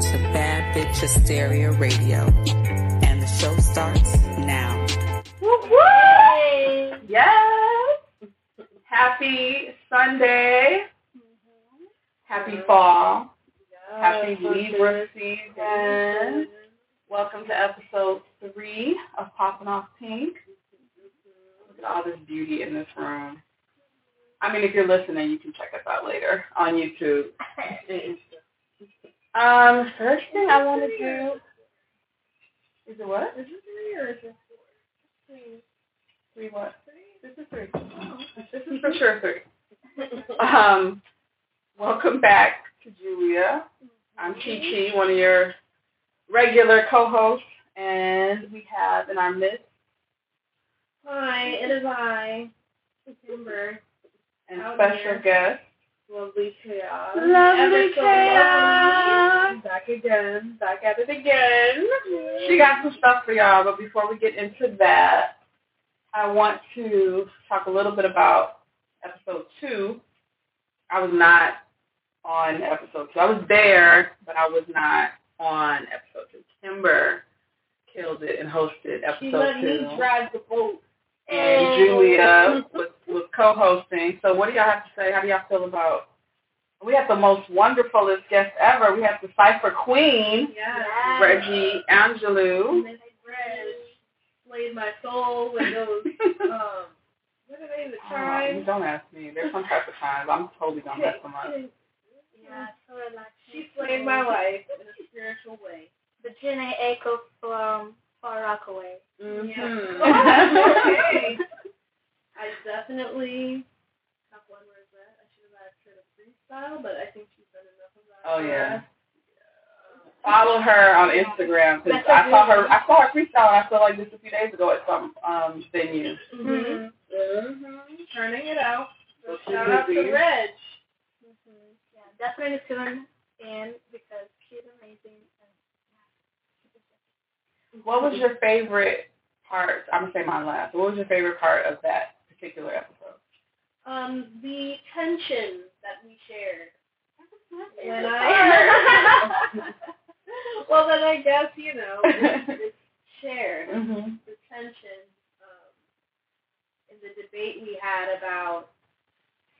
to Bad Bitch Hysteria Radio. And the show starts now. Woo-woo! Yes! Happy Sunday. Happy fall. Happy Libra season. Welcome to episode three of Popping Off Pink. Look at all this beauty in this room. I mean, if you're listening, you can check us out later on YouTube. Um, first thing I want to do is it what? Is it three or is it four? Three. Three what? This is three. This is for sure three. Um, welcome back to Julia. I'm Chi Chi, one of your regular co-hosts, and we have in our midst Hi, it is I, September. and Out special here. guest. Lovely chaos. Lovely so chaos. lovely. Back again. Back at it again. She got some stuff for y'all, but before we get into that, I want to talk a little bit about episode two. I was not on episode two. I was there, but I was not on episode two. Kimber killed it and hosted episode She let two. me drive the boat. And Julia was, was co-hosting. So what do y'all have to say? How do y'all feel about? We have the most wonderfulest guest ever. We have the Cipher Queen, Yeah. Reggie Angelou. Midnight Bread slayed my soul with those, um, what are they, the Oh, chimes? don't ask me. There's some type of times I'm totally gonna mess them up. Yeah, so relaxing. She slayed my life in a spiritual way. The Jenny Echo from Far Rockaway. Mhm. okay. I definitely have one regret. I should have asked her to freestyle, but I think she's done enough of that. Oh yeah. Follow her on Instagram because I saw her. I saw her freestyle. I feel like just a few days ago at some um venue. Mhm. Mhm. Turning it out. So She's shout out to. Reg. Mm-hmm. Yeah, definitely tune in because she's amazing. What was your favorite part? I'm gonna say mine last. What was your favorite part of that particular episode? Um, the tension that we shared. When I well, then I guess you know it's, shared. Mhm. the tension um, in the debate we had about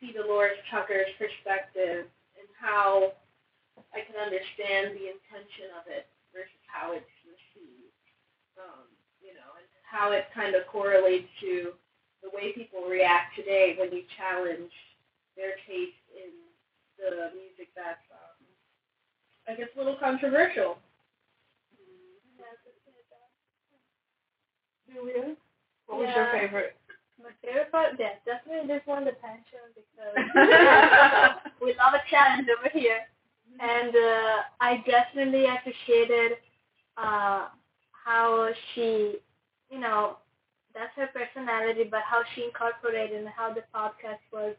C. Delores Tucker's perspective and how I can understand the intention of it versus how it's. Um, you know, and how it kind of correlates to the way people react today when you challenge their taste in the music that's, um, I guess, a little controversial. Julia, what was your favorite? my favorite part, yeah, definitely this one, the tension, because we love a challenge over here. And uh, I definitely appreciated uh, how she, you know, that's her personality, but how she incorporated and how the podcast was,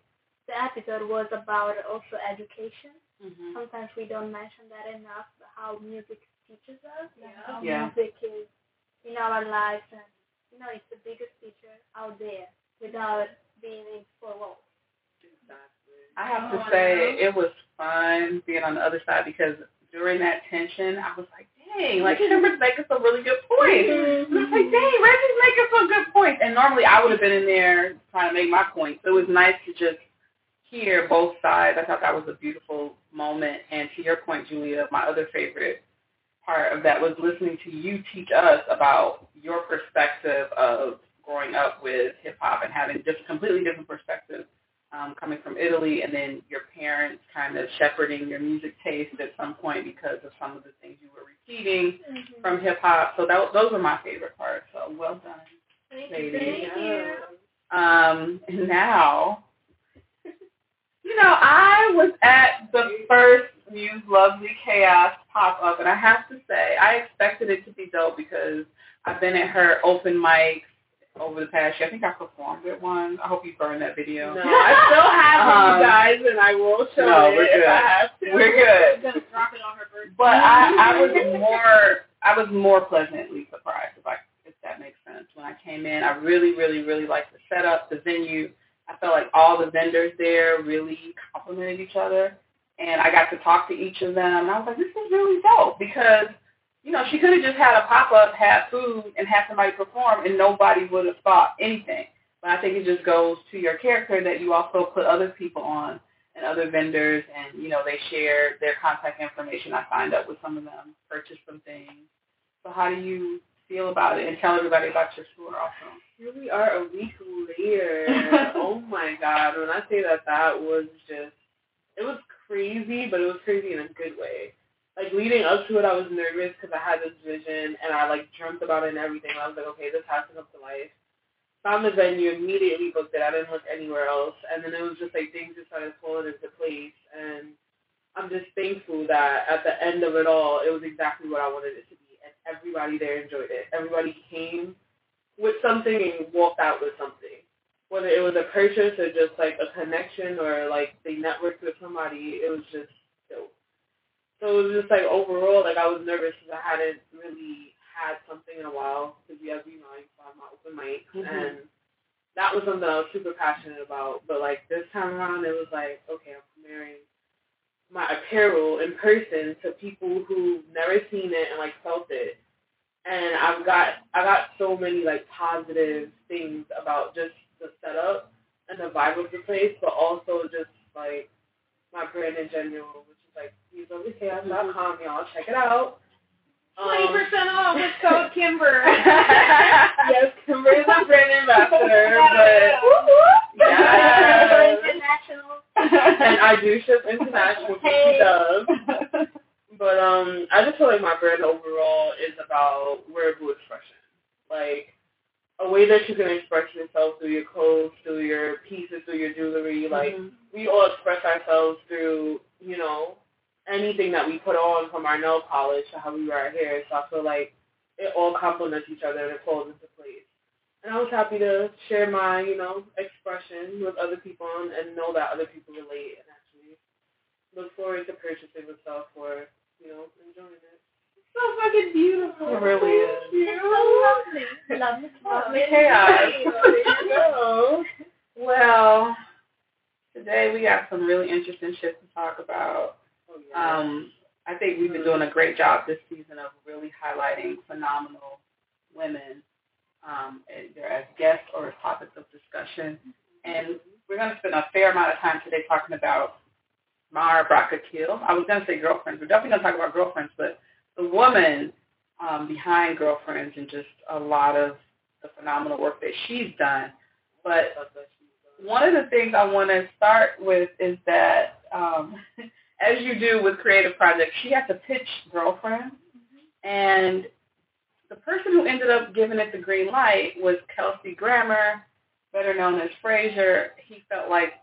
the episode was about also education. Mhm. Sometimes we don't mention that enough, how music teaches us and Yeah. how Yeah. music is in our lives. And, you know, it's the biggest teacher out there without being in four walls. I have to Oh, say it was fun being on the other side because during that tension, I was like, dang, like mm-hmm. Kimber's making some really good points. And I was like, mm-hmm. dang, Reggie's making some good points. And normally I would have been in there trying to make my point. So it was nice to just hear both sides. I thought that was a beautiful moment. And to your point, Julia, my other favorite part of that was listening to you teach us about your perspective of growing up with hip hop and having just completely different perspective um, coming from Italy, and then your parents kind of shepherding your music taste at some point because of some of the things you were repeating from hip hop. So that, those were my favorite parts. So well done, Thank ladies. you. Thank you. Um, and now, you know, I was at the first Muse Lovely Chaos pop up, and I have to say, I expected it to be dope because I've been at her open mics over the past year. I think I performed at one. I hope you burned that video. No, I still have it, Um, you guys, and I will show no, it we're if good. I have to. We're good. I'm gonna drop it on her birthday. But I, I was more I was more pleasantly surprised if I if that makes sense. When I came in, I really, really, really liked the setup, the venue. I felt like all the vendors there really complimented each other. And I got to talk to each of them. And I was like, this is really dope because you know she could have just had a pop up, had food, and had somebody perform, and nobody would have thought anything. But I think it just goes to your character that you also put other people on and other vendors, and you know they share their contact information. I signed up with some of them, purchased some things. So how do you feel about it, and tell everybody about your store also? Here we are a week later. oh my god! When I say that, that was just it was crazy, but it was crazy in a good way. Like leading up to it, I was nervous because I had this vision and I like dreamt about it and everything. I was like, okay, this has to come to life. Found the venue, immediately booked it. I didn't look anywhere else, and then it was just like things just started falling into place. And I'm just thankful that at the end of it all, it was exactly what I wanted it to be, and everybody there enjoyed it. Everybody came with something and walked out with something whether it was a purchase or just like a connection or like they networked with somebody, it was just. So it was just like overall, like I was nervous because I hadn't really had something in a while because as you know, I am my open mic mm-hmm. and that was something I was super passionate about. But like this time around, it was like, okay, I'm premiering my apparel in person to people who've never seen it and like felt it. And I've got I got so many like positive things about just the setup and the vibe of the place, but also just like my brand in general, which is like com, y'all. Check it out. Twenty um, percent off with code Kimber. yes, Kimber is a brand ambassador, but yeah, international. and I do ship international. Hey. She does. But um, I just feel like my brand overall is about wearable expression. Like a way that you can express yourself through your clothes, through your pieces, through your jewelry. Like mm-hmm. we all express ourselves through, you know, anything that we put on from our nail polish to how we wear our hair. So I feel like it all complements each other and it falls into place. And I was happy to share my, you know, expression with other people and, and know that other people relate and actually look forward to purchasing the stuff or, you know, enjoying it so fucking beautiful. It really is. It's so lovely. Oh, lovely, lovely chaos. well, today we got some really interesting shit to talk about. Um, I think we've been doing a great job this season of really highlighting phenomenal women, um, either as guests or as topics of discussion. And we're going to spend a fair amount of time today talking about Mara Brock Akil. I was going to say girlfriends. We're definitely going to talk about girlfriends, but the woman um, behind Girlfriends and just a lot of the phenomenal work that she's done. But one of the things I want to start with is that, um, as you do with creative projects, she had to pitch Girlfriend, mm-hmm. and the person who ended up giving it the green light was Kelsey Grammer, better known as Frasier. He felt like,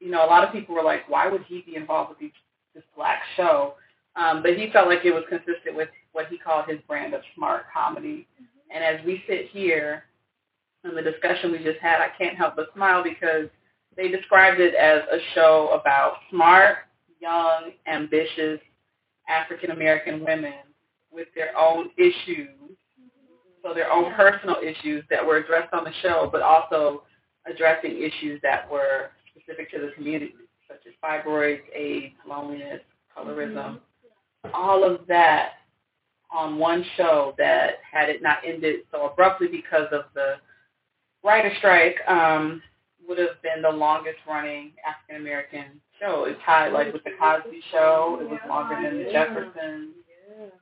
you know, a lot of people were like, why would he be involved with these, this black show? Um, but he felt like it was consistent with what he called his brand of smart comedy. Mm-hmm. And as we sit here in the discussion we just had, I can't help but smile because they described it as a show about smart, young, ambitious African American women with their own issues, so their own personal issues that were addressed on the show, but also addressing issues that were specific to the community, such as fibroids, AIDS, loneliness, colorism, mm-hmm. All of that on one show that had it not ended so abruptly because of the writer strike um, would have been the longest running African American show. It's tied like with the Cosby Show. It was longer than the Jeffersons. Yeah.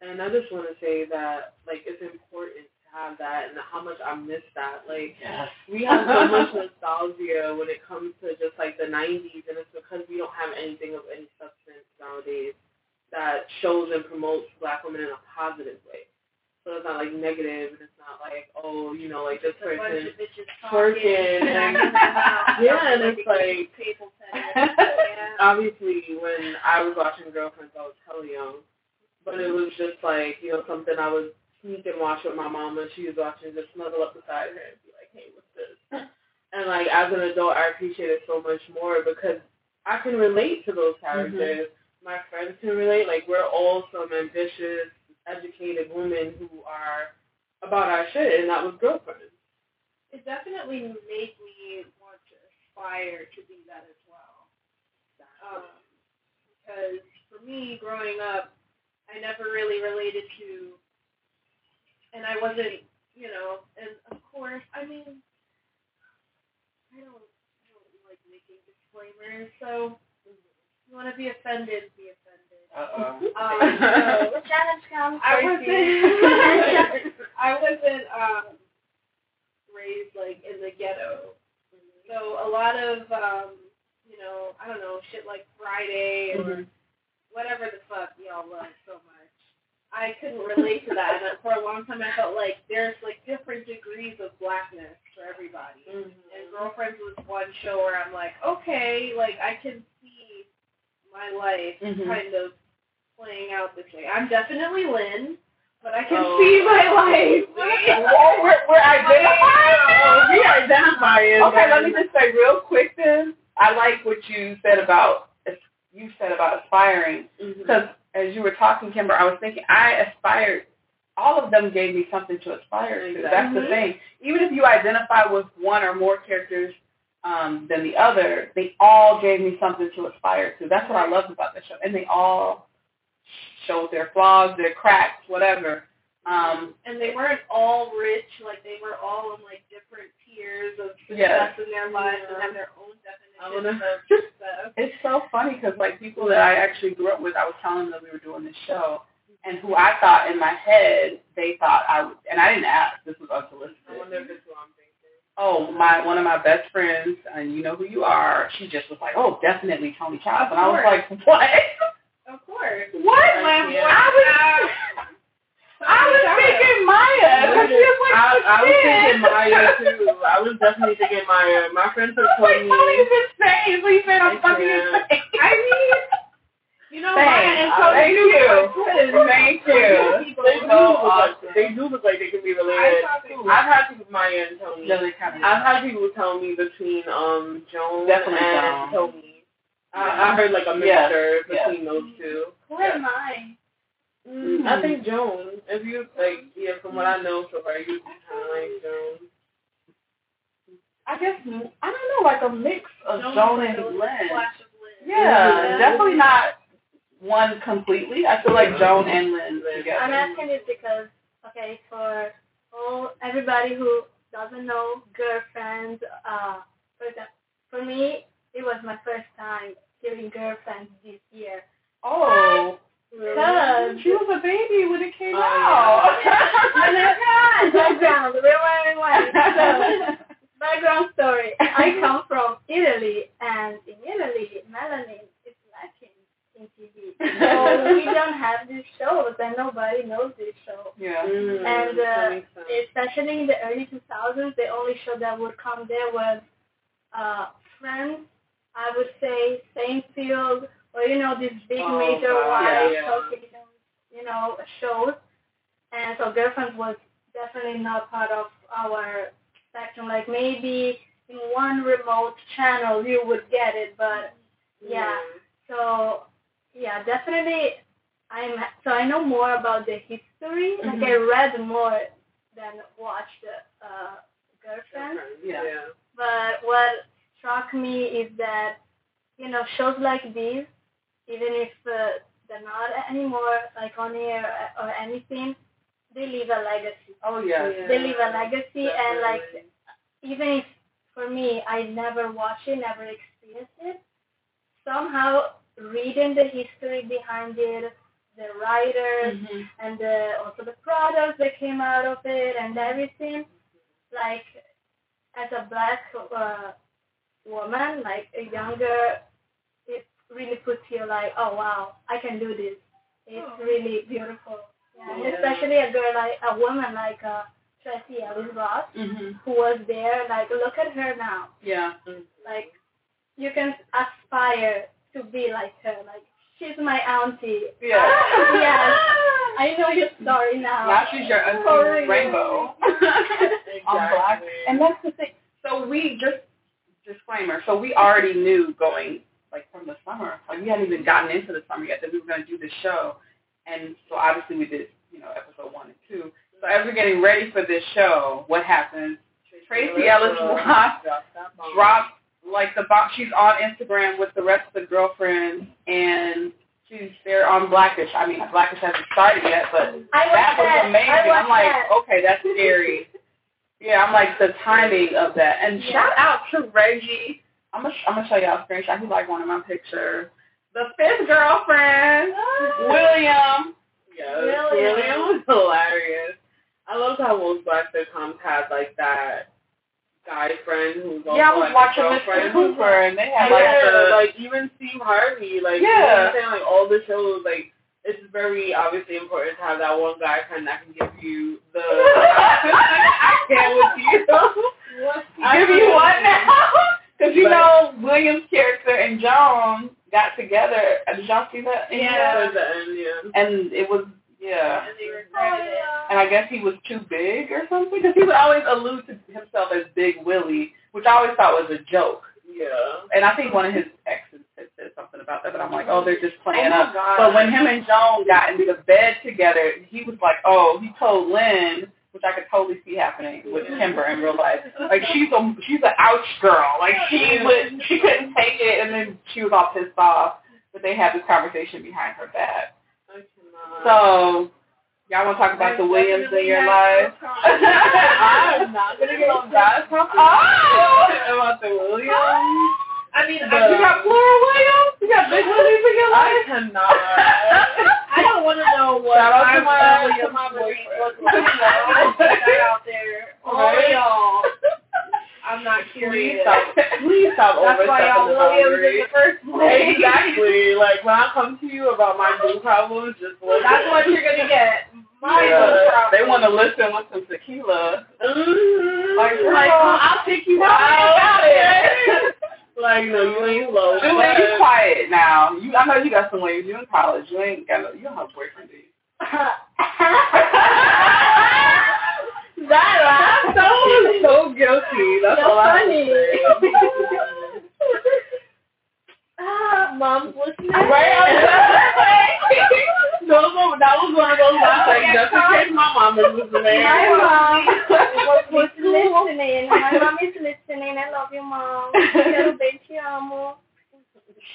And I just want to say that like it's important to have that and how much I miss that. Like yes. we have so much nostalgia when it comes to just like the '90s, and it's because we don't have anything of any substance nowadays that shows and promotes black women in a positive way. So it's not like negative, and it's not like oh, you know, like this person twerking, and yeah, and it's like obviously when I was watching Girlfriends, I was hella young, but it was just like you know something I would sneak and watch with my mom when she was watching, just snuggle up beside her and be like, hey, what's this? And like as an adult, I appreciate it so much more because I can relate to those characters. Mm-hmm my friends can relate. Like we're all some ambitious, educated women who are about our shit, and that was girlfriends. It definitely made me want to aspire to be that as well. Um, because for me, growing up, I never really related to, and I wasn't, you know, and of course, I mean, I don't, I don't like making disclaimers, so you want to be offended, be offended. Uh-oh. Um, The challenge comes. I wasn't. I wasn't um, raised like in the ghetto, so a lot of um, you know, I don't know, shit like Friday or whatever the fuck y'all love so much. I couldn't relate to that, and for a long time I felt like there's like different degrees of blackness for everybody. And Girlfriends was one show where I'm like, okay, like I can see my life Mhm. kind of playing out this way. I'm definitely Lynn, but I can Oh. see my life. Well, we're, we're identifying. we identifying. Okay, let me just say real quick then. I like what you said about you said about aspiring because as you were talking, Kimber, I was thinking I aspired. All of them gave me something to aspire to. That's the thing. Even if you identify with one or more characters um, than the other, they all gave me something to aspire to. That's what I loved about the show, and they all showed their flaws, their cracks, whatever. Um, and they weren't all rich, like they were all in like different tiers of success Yes. in their lives and have their own I definitions of success. It's so funny because like people that I actually grew up with, I was telling them that we were doing this show, and who I thought in my head they thought I would, and I didn't ask. This was unsolicited. I wonder if it's who I'm thinking. Oh, my one of my best friends, and you know who you are. She just was like, oh, definitely Toni Childs, and I was like, what? Of course. What? Yeah. I was, I was thinking Maya. 'cause she was like, I, I was thinking Maya too. I was definitely thinking Maya. My friends have told Like, me. Toni's insane. So you said I'm fucking Yeah. insane. I mean, you know, Maya Thanks. and Toni Thank do you. look good. Thank you. They do, So look like, awesome. they do look like they can be I related. thought they were. I've had people Maya and Toni. Yeah, they kind of. I've had people tell me between um Joan Definitely and Joan. Toni. I, I heard like a Yeah. mixture Yeah. between those two. Who am I? Mm. I think Joan. If you like, yeah, from what I know so far, you kind of like Joan. I guess I don't know, like a mix of Joan Joan and a Lynn. flash of Lynn. Yeah, Yeah. definitely not one completely. I feel like Joan and Lynn together. I'm asking this because, okay, for all everybody who doesn't know girlfriends, uh, for example, for me, it was my first time hearing girlfriends this year. Oh, Because she was a baby when it came Oh, out. background, rewind, rewind. So, background story. I come from Italy, and in Italy, melanin is lacking in TV. So we don't have these shows, and nobody knows this show. yeah. Mm, And, uh. Especially in the early 2000s, the only show that would come there was uh, Friends. I would say Seinfeld, or you know these big Oh, major God, wide yeah. you know, shows. And so Girlfriends was definitely not part of our spectrum. Like maybe in one remote channel you would get it, but yeah. So yeah, definitely. I'm so I know more about the history. Like I read more than watched uh, Girlfriend. Yeah. yeah. But what struck me is that you know shows like these, even if uh, they're not anymore like on air or anything, they leave a legacy. Oh yeah. They leave a legacy, and like even if for me I never watched it, never experienced it, somehow reading the history behind it, the writers, Mhm. and the, also the products that came out of it and everything, like as a black uh, woman, like a younger, it really puts you like, oh wow, I can do this. It's Oh. really beautiful. Yeah. Yeah. Especially a girl like a woman like uh, Tracee Ellis Ross, Mhm. who was there. Like, look at her now. Yeah. Like, you can aspire to be like her. Like, she's my auntie. Yeah. yes. I know your story now. Now she's your auntie For real. rainbow. on black. Exactly. And that's the thing. So we just disclaimer. So we already knew going like from the summer. Like we hadn't even gotten into the summer yet that we were going to do this show. And so obviously we did, you know, episode one and two. So as we're getting ready for this show, what happens? Tracee Ellis Ross Drop that bomb. dropped like the box. she's on Instagram with the rest of the girlfriends, and she's they're on Blackish. I mean, Blackish hasn't started yet, but I that was that. amazing. I I'm like, that. okay, that's scary. Yeah, I'm like the timing of that. And Yeah. shout out to Reggie. I'm gonna I'm gonna show y'all a screenshot. He like one of my pictures. The fifth girlfriend, William. Yes, Really? William was hilarious. I loved how most black sitcoms had like that guy friend who's also Yeah, I was like watching Mr. Cooper, and they had Yeah, like the like even Steve Harvey, like you know what I'm saying, like all the shows, like it's very obviously important to have that one guy friend that can give you the I can't with you. Give you what now? Because you But- know William's character and Joan got together. Did y'all see that? in Yeah, the end, yeah. And it was yeah. And they oh, regretted. And I guess he was too big or something because he would always allude to himself as Big Willie, which I always thought was a joke. Yeah. And I think one of his exes had said something about that, but I'm like, oh, they're just playing Oh up. God. But when him and Joan got into the bed together, he was like, oh, he told Lynn, which I could totally see happening with Kimber in real life. Like she's a she's an ouch girl. Like she would she couldn't take it, and then she was all pissed off. But they had this conversation behind her back. So y'all want to talk about the Williams in your life? I'm not gonna get on that topic Oh! about the Williams. I mean, uh, But- You got plural Williams? You got big Williams in your life? I cannot. I don't want to know what Shout out to my to my boyfriend looks like. I'll put that out there. All Right? y'all. I'm not Please curious. stop. Please stop That's why y'all Williams in the first place. Exactly. Like when I come to you about my boo problems, just look. That's what you're gonna get. My Yeah. They want to listen with some tequila. Mhm. Like, like, girl, I'll take you tell me about it. like, no, you ain't low. Julie, you quiet now. You, I know you got some ways. You in college. You ain't got. No, you don't have a boyfriend, do you? that laugh, that was so guilty. That's You're all I funny. say. Ah, Mom's listening. Right? I was like, those were- that was one of those laughs, like, just in case my mom is listening. My mom was Was listening. My mom is listening. I love you, mom. Te amo.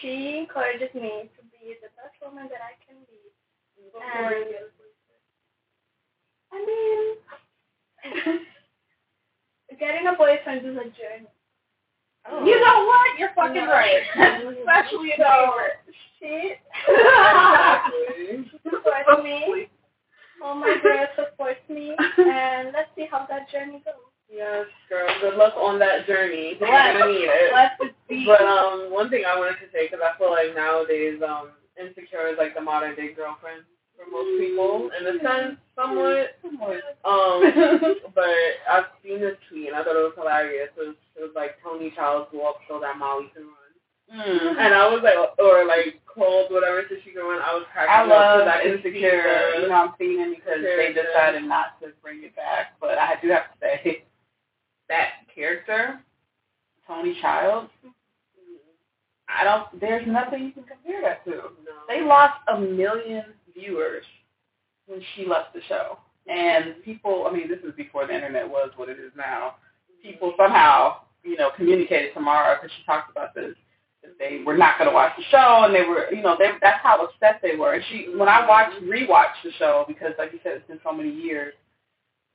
She encourages me to be the best woman that I can be. And I mean, getting a boyfriend is a journey. You know what? You're fucking No. right. Especially in So, favor. she Exactly. me. All my girls support me. And let's see how that journey goes. Yes, girl. Good luck on that journey. You're Bless. gonna need it. Bless the beat. But um, one thing I wanted to say because I feel like nowadays um, insecure is like the modern day girlfriend for most people in a sense, somewhat. Um, but I've seen this tweet and I thought it was hilarious. It was, it was like Toni Childs up so that Molly can run, Mm. and I was like, or like clothes, whatever, so she can run. I was cracking I up love because I can see insecure. You know, I'm seeing because they decided not to bring it back. But I do have to say that character, Toni Childs. I don't. There's nothing you can compare that to. No. They lost a million viewers when she left the show, and people. I mean, this is before the internet was what it is now. People somehow, you know, communicated to Mara because she talked about this. That they were not going to watch the show, and they were, you know, they, that's how upset they were. And she, when I watched, rewatched the show because, like you said, it's been so many years.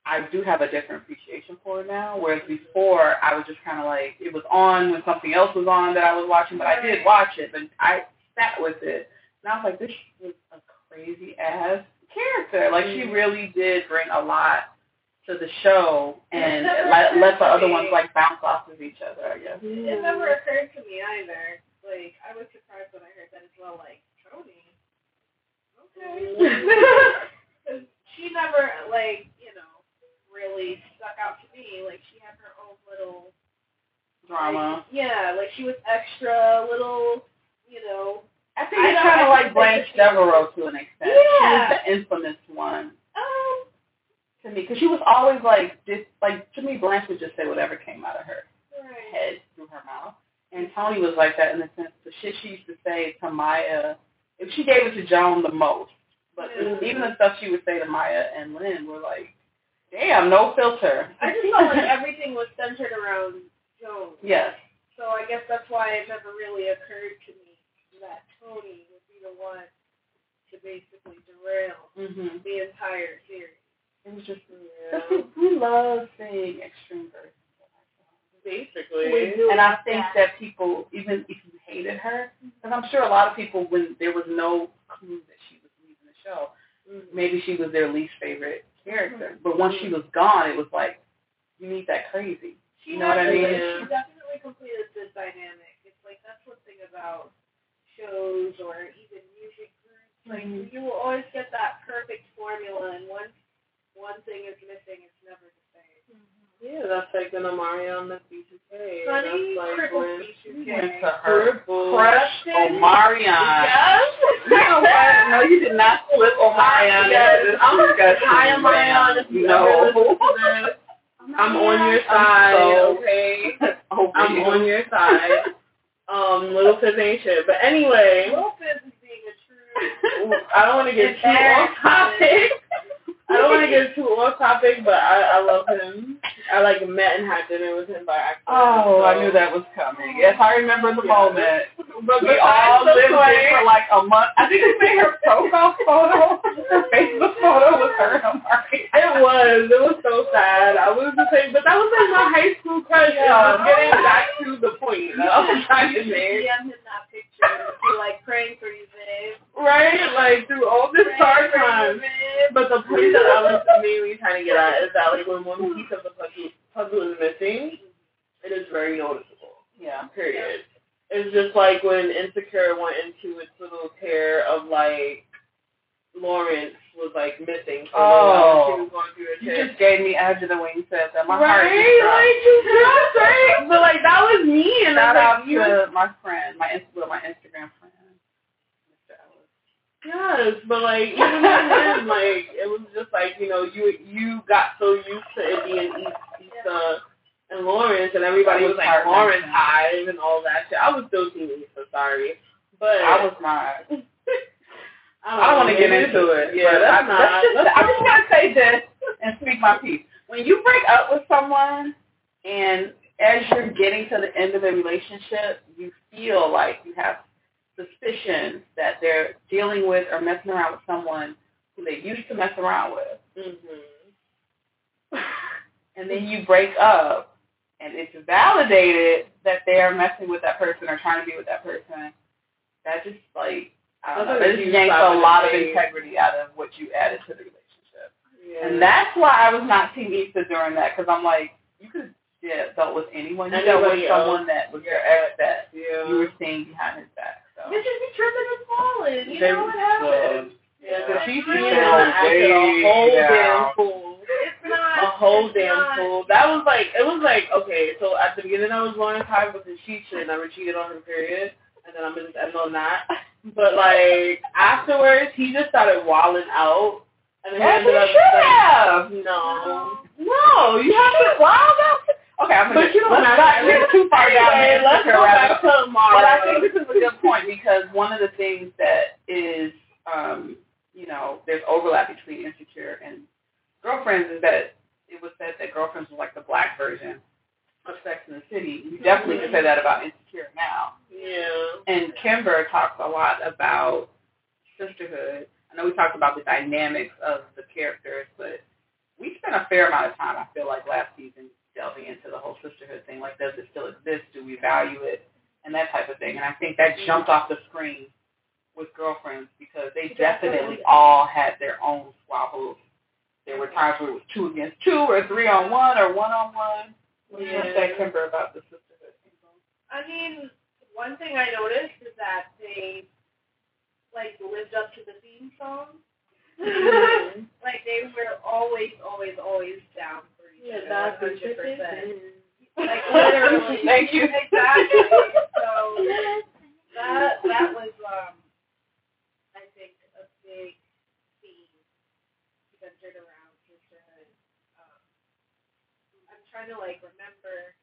I do have a different appreciation for it now. Whereas before, I was just kind of like, it was on when something else was on that I was watching, but I did watch it, but I sat with it. And I was like, this was a crazy ass character. Like, she mm-hmm. really did bring a lot to the show and let, let the other ones, like, bounce off of each other, I guess. It never occurred to me either. Like, I was surprised when I heard that as well. Like, Toni. Okay. Mm-hmm. 'Cause she never, like, you know, really stuck out to me. Like, she had her own little Drama. Like, yeah, like she was extra little, you know. I think I know, kind of like Blanche Devereaux to an extent. Yeah. She was the infamous one Um, to me because she was always like, just like to me, Blanche would just say whatever came out of her right. head through her mouth. And Toni was like that in the sense the shit she used to say to Maya. If she gave it to Joan the most, but Mhm. even the stuff she would say to Maya and Lynn were like, damn, no filter. I just felt like everything was centered around Joan. yes. So I guess that's why it never really occurred to me that Toni would be the one to basically derail Mm-hmm. the entire series. It was just Yeah. we love seeing extreme versions. Basically. We do. And I think Yeah. that people, even if you hated her, because I'm sure a lot of people, when there was no clue that she was leaving the show, Mhm. maybe she was their least favorite character. But once she was gone, it was like, you need that crazy. She You know what I mean? She definitely completed the dynamic. It's like that's one thing about shows or even music groups. Like Mhm. you will always get that perfect formula, and once one thing is missing, it's never the same. Yeah, that's like when Omarion on the B2K. Sunny that's like crippled when B2K. Went to her Crippled. crush Omarion. Yes. You know what? No, you did not flip Omarion. Yes, into I'm this discussion. Hi, Omarion. If you ever No. listen to this, I'm on your I'm side, so- okay? I'm on your side. Um, Lil Fizz ain't shit. But anyway, Will Fizz is being a true. I don't want to get too off topic. I don't want to get too off topic, but I, I love him. I like met and had dinner with him by accident. Oh, I knew oh. that was coming. Yes, I remember the Yeah. moment. But We all lived there for like a month. I think we made her profile photo. Her Facebook photo was her and Omari. It was. It was so sad. I was just saying, but that was like my high school crush. Yeah. I was getting back to the point that I was trying to make. DM him that picture. Be like praying for you, babe. Right? Like through all this hard for you, time. babe. But the point that I was mainly trying to get at is that like when one piece of the puzzle, puzzle is missing, it is very noticeable. Yeah. Period. It's just like when Insecure went into its little tear of like Lawrence was like missing for a little while. Oh. She was going through a You just gave me Edge of the Wing says that my heart right? Like you just right? But like that was me and Shout I was out like, you my friend, my well, my Instagram friend, Yes, but like even him, like it was just like you know you you got so used to it being East, Issa uh, and Lawrence, and everybody was like Lawrence. Hive and all that shit. I was still team Issa, sorry, but I was not. I I don't want to get into it. Yeah, that's I, not. That's just, that's I'm just gonna say this and speak my piece. When you break up with someone, and as you're getting to the end of the relationship, you feel like you have suspicions that they're dealing with or messing around with someone who they used to mess around with, hmm and then you break up, and it's validated that they are messing with that person or trying to be with that person. That just like I don't know, That's like that a just yanks a lot of integrity out of what you added to the relationship. Yeah. And that's why I was not Team Issa during that, because I'm like, you could have dealt with anyone. You dealt with Anybody someone that was your ex that yeah. you were seeing behind his back. So Bitches be tripping and falling. You They- know what happens. yeah, because she's Yeah. being in a whole Way damn down. fool. It's not. a whole it's damn not. fool. That was like it was like okay. So at the beginning, I was Lawrence Hive because she should never cheated on her period, and then I'm just ending on that. But like afterwards, he just started wilding out, and then he ended up should like, have. no, no, you have to. wild out. Okay, I'm gonna But you don't let's not get too far down Anyway, let's go back to Mara. But I think this is a good point because one of the things that is, um, you know, there's overlap between Insecure and Girlfriends is that it was said that Girlfriends was like the black version of Sex in the City. You definitely can say that about Insecure now. yeah. And Kimber talks a lot about sisterhood. I know we talked about the dynamics of the characters, but we spent a fair amount of time, I feel like, last season delving into the whole sisterhood thing. Like, does it still exist? Do we value it? And that type of thing. And I think that mm-hmm. jumped off the screen with girlfriends because they definitely all had their own squabbles. There were times where it was two against two or three on one or one on one. What do you want to say, Kimber, about the sisterhood? I mean, one thing I noticed is that they like lived up to the theme song. Mhm. like they were always, always, always down for each Yeah, other. that's 100%. Like literally. Thank you. Exactly. So that that was um I think a big theme centered around sisterhood. Um, I'm trying to like remember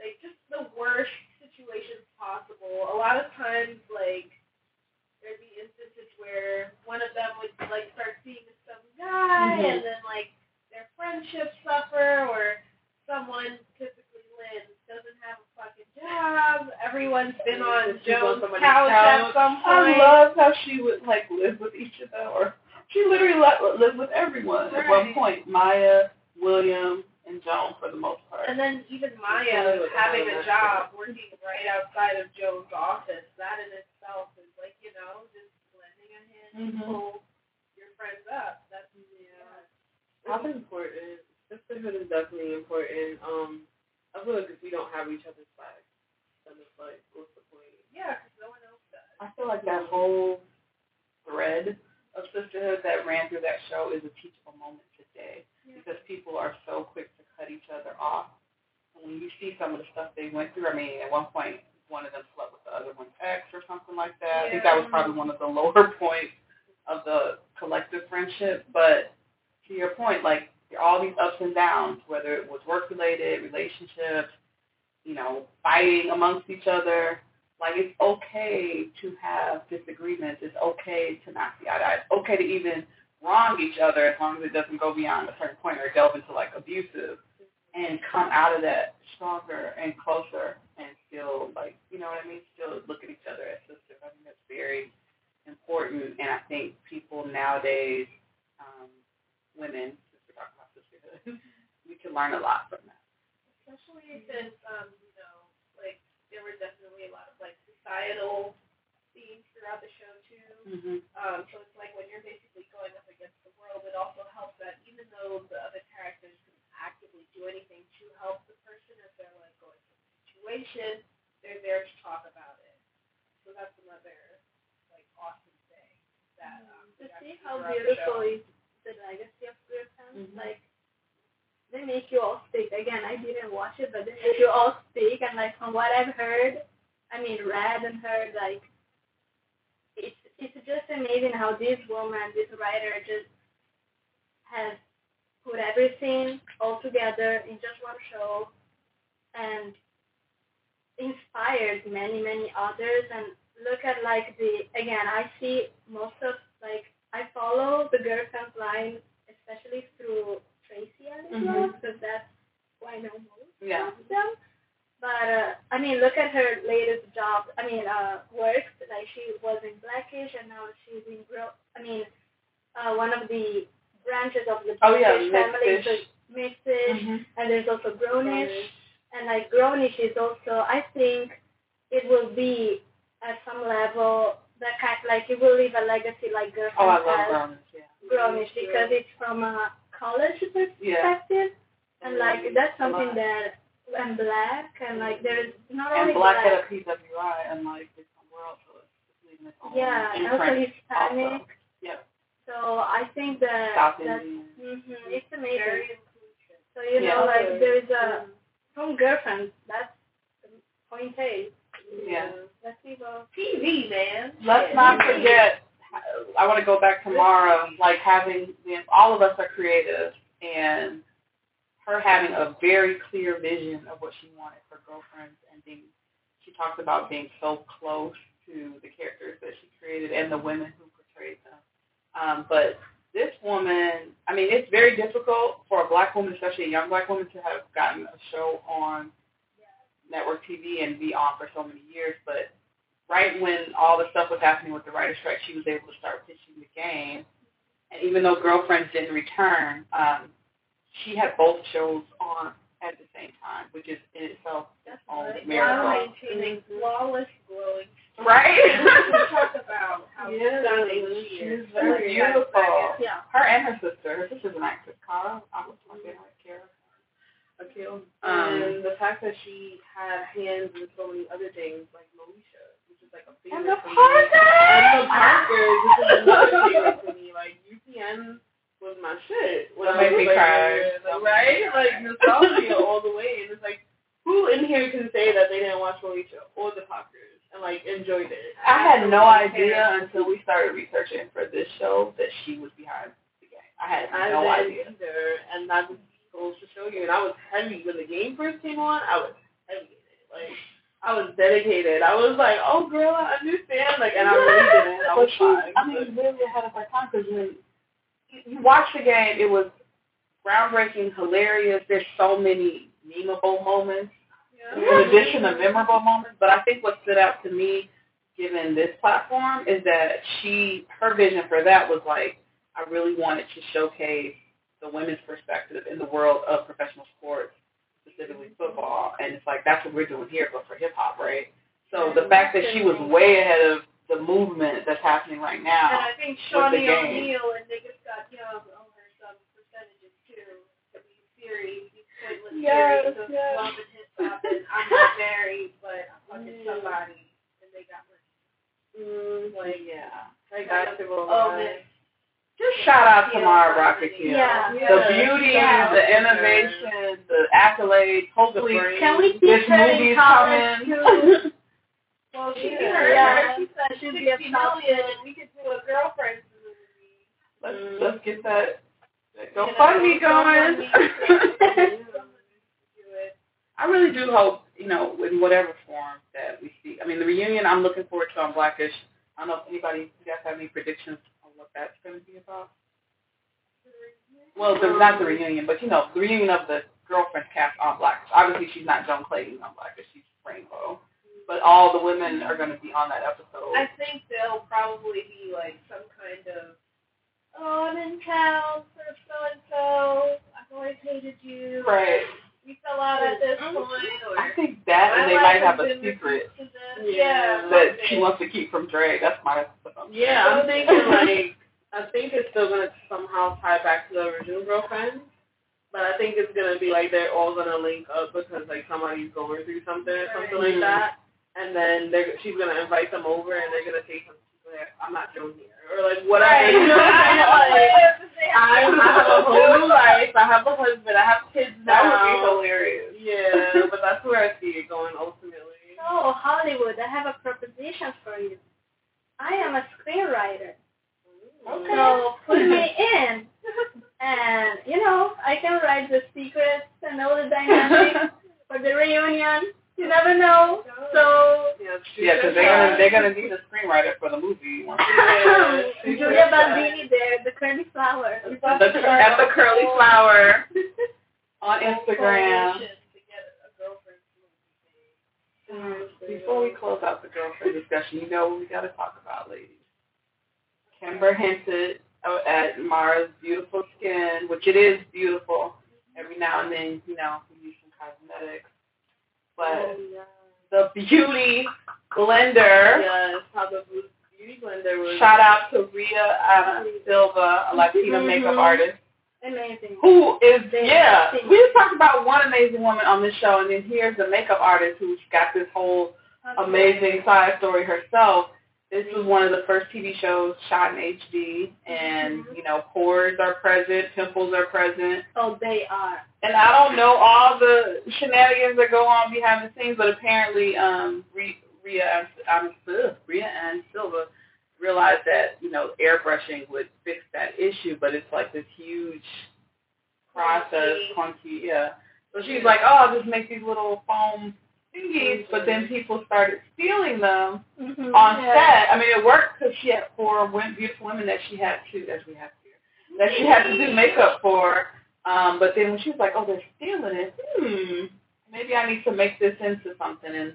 like just the worst situations possible. A lot of times like there'd be instances where one of them would like start seeing some guy Mhm. and then like their friendships suffer or someone typically Lynn doesn't have a fucking job everyone's been on She's on Joe's couch, couch. at some I love how she would like live with each of them, or she literally li- lived with everyone at one point. Maya, William, and Joan for the most part. And then Maya having a job working right outside of Joe's office, that in itself is like, you know, just lending a hand to Mhm. pull your friends up. That's Yeah. That's important. Sisterhood is definitely important. Um, I feel like if we don't have each other's back, then it's like, what's the point? yeah, because no one else does. I feel like that whole thread of sisterhood that ran through that show is a teachable moment today because people are so quick to cut each other off. And when you see some of the stuff they went through, I mean, at one point, one of them slept with the other one's ex or something like that. I think that was probably one of the lower points of the collective friendship. But to your point, like all these ups and downs, whether it was work related, relationships, you know, fighting amongst each other, like it's okay to have disagreements. It's okay to not see eye to eye. It's okay to even wrong each other as long as it doesn't go beyond a certain point or delve into like abusive and come out of that stronger and closer and still like you know what I mean, still look at each other as sisters. I think that's very important and I think people nowadays, um, women, since we're talking about sisterhood, we can learn a lot from that. Especially since, um, you know, like there were definitely a lot of like societal themes throughout the show too. Mm-hmm. Um, so it's like when you're basically going up against the world, it also helps that even though the other characters can actively do anything to help the person if they're like going through a situation, they're there to talk about it. So that's another like awesome thing that um, To we see actually how throughout the beautiful show. is the legacy of Griffin. Mhm. Like they make you all speak. Again, I didn't watch it, but make you all speak. And like from what I've heard, I mean, read and heard, like it's it's just amazing how this woman, this writer, just has put everything all together in just one show and inspired many many others and look at like the again I see most of like I follow the girlfriends line especially through Tracee Ellis Mhm. because that's who I know most Yeah. them. But uh, I mean, look at her latest job. I mean, uh, works like she was in Blackish and now she's in Gro. I mean, uh, one of the branches of the Oh, yeah, Blackish family the Mixed-ish, Mm-hmm. and there's also Grownish, and like Grownish is also. I think it will be at some level that kind like it will leave a legacy like Girlfriend Oh, I love has Brownies, yeah. Grownish because it's from a college perspective Yeah. And like that's something Black. that and black and like there is not And only Black had black a PWI, unlike different world, so it's leaving its own yeah and also Hispanic also. Yeah. so I think that South that's Indian. hmm it's amazing Very inclusive. so you Yeah. know like there is a from girlfriends that's point A Yeah. let's see well TV man. Let's Shit. not forget. I want to go back to Mara, like having the- all of us are creative, and her having a very clear vision of what she wanted for girlfriends, and being she talks about being so close to the characters that she created and the women who portrayed them. Um, but this woman, I mean, it's very difficult for a black woman, especially a young black woman, to have gotten a show on network TV and be on for so many years. But right when all the stuff was happening with the writer's strike, she was able to start pitching the game. And even though Girlfriends didn't return, um, she had both shows on at the same time, which is in itself its own While miracle. maintaining flawless glowing. Right? we talk about how Yeah, stunning she is. she's very beautiful. yeah Her and her sister. Her sister's an actress, Cara. I was talking with Kara. Akil. Um, and the fact that she had hands in so many other things, like Moesha, which is like a favorite And the for me. Parkers! And the Parkers, which is another favorite for me. Like UPN was my shit. When That I made was me like, cry. like, right? Like nostalgia all the way, and it's like, who in here can say that they didn't watch Moesha or the Parkers and like enjoyed it? I had no idea until we started researching for this show that she was behind the game. I had I no idea. either, and that just goes to show you. And I was heavy when the game first came on. I was heavy. Like I was dedicated. I was like, oh girl, I understand. Like, and I really didn't. I But was she, fine. I mean, really ahead of her time because when you- watch the game, it was groundbreaking, hilarious. There's so many memeable moments. in addition to memorable moments. But I think what stood out to me, given this platform, is that she her vision for that was like I really wanted to showcase the women's perspective in the world of professional sports, specifically football. And it's like that's what we're doing here, but for hip hop, right? So the fact that she was way ahead of the movement that's happening right now. And. I think Shaunie. O'Neal and Niggas Got Young own some percentages too. The series, these Yes, series of yes. love and hip hop and I'm not married, but I'm fucking mm. somebody and they got. Mm, Like, Yeah. like basketball. oh, right? Just shout out to Mara Brock Akil. Yeah. The beauty, Yeah. the innovation, the accolades. Hopefully, brain. Can we this teach her in movie's college too? coming. Well, she Yeah. heard Yeah. her. She said Should be a sixty million and we could do a girlfriend's movie. let's, Mm. let's get that, that You know, GoFundMe going. GoFundMe. Do it. I really do hope, you know, in whatever form that we see. I mean, the reunion I'm looking forward to on Blackish. I don't know if anybody, you guys have any predictions on what that's going to be about? Well, the, not the reunion, but you know, the reunion of the girlfriend cast on Blackish. Obviously, she's not Joan Clayton on Blackish. She's Rainbow. But all the women are going to be on that episode. I think there'll probably be like some kind of, oh, I'm in town for so and so. I've always hated you. right. We fell out at this point, or I think that, and they life might have a secret reduced to this. Yeah. Yeah, that something. she wants to keep from Dre. That's my assumption. Yeah, I'm thinking like I think it's still gonna somehow tie back to the original girlfriend, but I think it's gonna be like they're all gonna link up because like somebody's going through something or something like Mhm. that, and then they're she's gonna invite them over and they're gonna say something like I'm not doing here or like whatever. Right. You know I? Like, I, have a whole new life. I have a husband. I have kids now. That would be hilarious. Yeah, but that's where I see it going ultimately. So Hollywood, I have a proposition for you. I am a screenwriter. Mm. Okay. So put me in, and you know I can write the secrets and all the dynamics for the reunion. You never know. So Yeah, Yeah, because they're gonna they're gonna need a screenwriter for the movie. once- Julia Baldini there, the curly flower. The, at the curly flower on Instagram. To get a girlfriend Before we close out the girlfriend discussion, you know what we got to talk about, ladies. Kimber hinted uh, at Mara's beautiful skin, which it is beautiful. Every now and then, you know, we use some cosmetics. But the beauty blender, Yes, how the beauty blender was. shout out to Rea Ann Silva, a Latina makeup Mhm. artist. Amazing. who is They- yeah. We just talked about one amazing woman on this show, and then here's the makeup artist who's got this whole amazing side story herself. This was one of the first TV shows shot in HD, and you know pores are present, pimples are present, Oh, they are. and I don't know all the shenanigans that go on behind the scenes, but apparently um, Rea um, ugh, Rea Ann Silva realized that you know airbrushing would fix that issue, but it's like this huge process, clunky, yeah. So she's like, oh, I'll just make these little foam thingies, but then people started stealing them Mm-hmm. on set. I mean, it worked because she had four women, beautiful women that she had to, as we have here, that she had to do makeup for. Um, but then when she was like, oh, they're stealing it, hmm, maybe I need to make this into something. And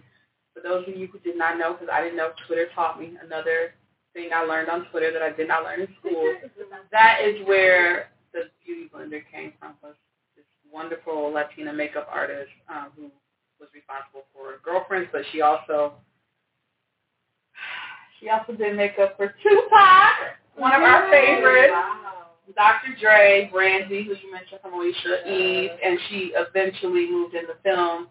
for those of you who did not know, because I didn't know, Twitter taught me another thing I learned on Twitter that I did not learn in school. that is where the beauty blender came from. Was this wonderful Latina makeup artist um, who was responsible for girlfriends, but she also she also did makeup for Tupac, one of our favorites. Wow. Dr. Dre, Brandy, who you mentioned from Moesha, Eve, and she eventually moved into film.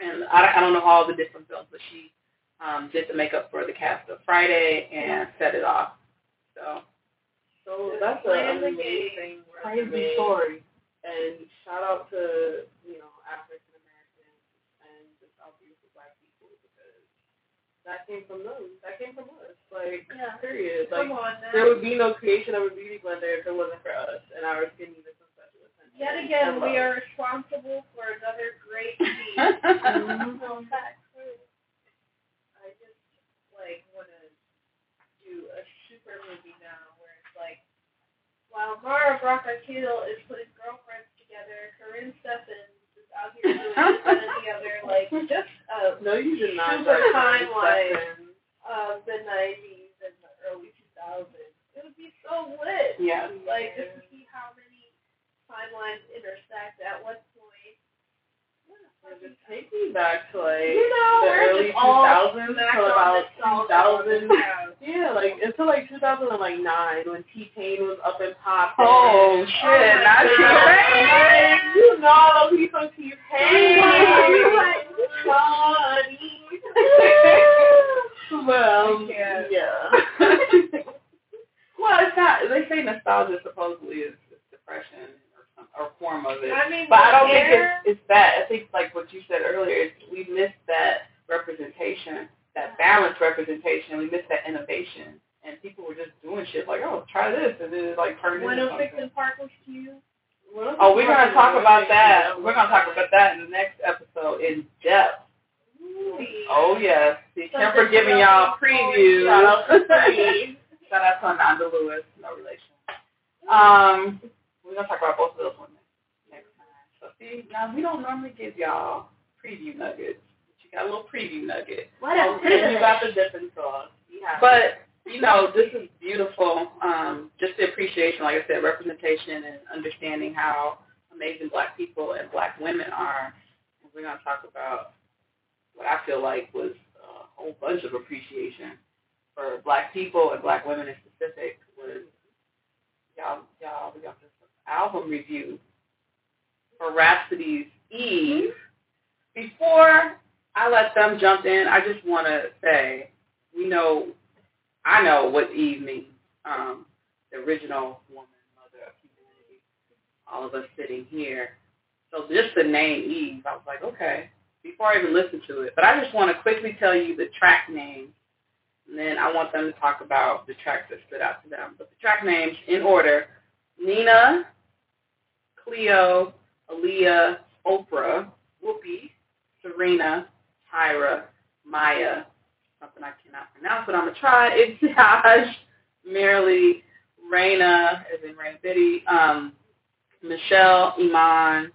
And I, I don't know all the different films, but she um, did the makeup for the cast of Friday and set it off. So So that's an amazing crazy story. And shout out to, you know, African Americans and just our beautiful black people because that came from them. That came from us. Like, Yeah. period. Like, on there would be no creation of a beauty blender if it wasn't for us and our skin needed some special attention. Yet again, we are responsible for another great. Mm-hmm. So. I just like want to do a super movie now where it's like, while Mara Brock Akil is putting girlfriends together, Karrine Steffans is out here doing this and the other. Like, just know you did not Super timeline. of um, the 90s and the early 2000s. It would be so lit. Yeah. Like, just to see how many timelines intersect at what point. What Just take me back to like You know, the early 2000s smacked till on about nostalgia 2000. Yeah, like until like 2009 when T-Pain was up and popping. Oh, oh shit! Not God. T-Pain. Like, you know he's from T Pain. Right. well, yeah. well, it's not. They say nostalgia supposedly is, is depression or some or form of it. I mean, But I don't think it's, it's that. I think like what you said earlier, is we missed that representation, that balanced representation. We missed that innovation, and people were just doing shit like, oh, try this, and then it like turned into 106 something. and Park was cute. Oh, we're gonna talk about that. We're gonna talk about that in the next episode in depth. Oh yes, see, So Kimber giving y'all all previews. Shout out to Free. Shout out to Ananda Lewis, no relation. Um, we're gonna talk about both of those women next time. So see, now we don't normally give y'all preview nuggets. Got a little preview nugget. What a And you got the dipping sauce. Yeah. But you know, this is beautiful. Um, just the appreciation, like I said, representation and understanding how amazing Black people and Black women are. And we're gonna talk about what I feel like was a whole bunch of appreciation for Black people and Black women in specific. Was y'all, y'all, we got this album review for Rapsody's Eve. Before I let them jump in, I just want to say, we know I know what Eve means. Um, the original woman, mother of humanity. All of us sitting here. So just the name Eve, I was like, okay. Before I even listened to it, but I just want to quickly tell you the track names, and then I want them to talk about the tracks that stood out to them. But the track names in order: Nina, Cleo, Aaliyah, Oprah, Whoopi, Serena, Tyra, Maya, something I cannot pronounce, but I'm gonna try. Ibtiaj, Myrlie, Reyna, as in Reyna Biddy, um, Michelle, Iman,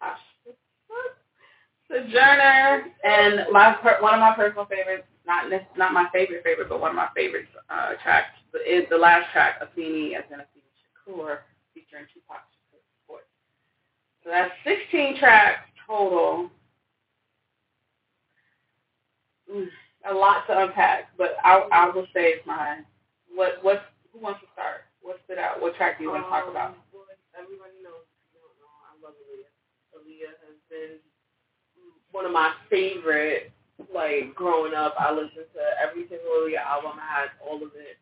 Sojourner, and my one of my personal favorites, not not my favorite favorite, but one of my favorites uh, tracks is the last track, Afeni, as in Afeni Shakur, featuring Tupac Shakur. So that's 16 tracks total. A lot to unpack, but I I will say it's mine. What what who wants to start? What stood out? What track do you want to talk about? Um, well, everybody knows, you don't know, I love Aaliyah. Aaliyah has been one of my favorite, like, growing up. I listened to every single Aaliyah album. I had all of it.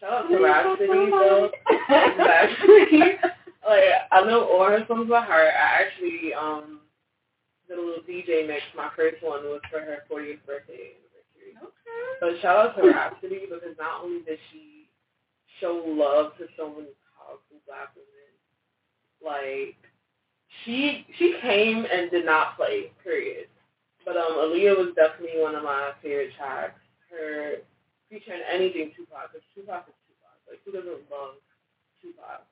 Shout out to Rapsody, though. Exactly. like, I know all her songs by heart. I actually, um, did a little DJ mix. My first one was for her 40th birthday anniversary. Okay. So shout out to Rapsody because not only did she show love to so many powerful black women, like she she came and did not play, period. But um Aaliyah was definitely one of my favorite tracks. Her featuring anything Tupac, because Tupac is Tupac. Like who doesn't love Tupac?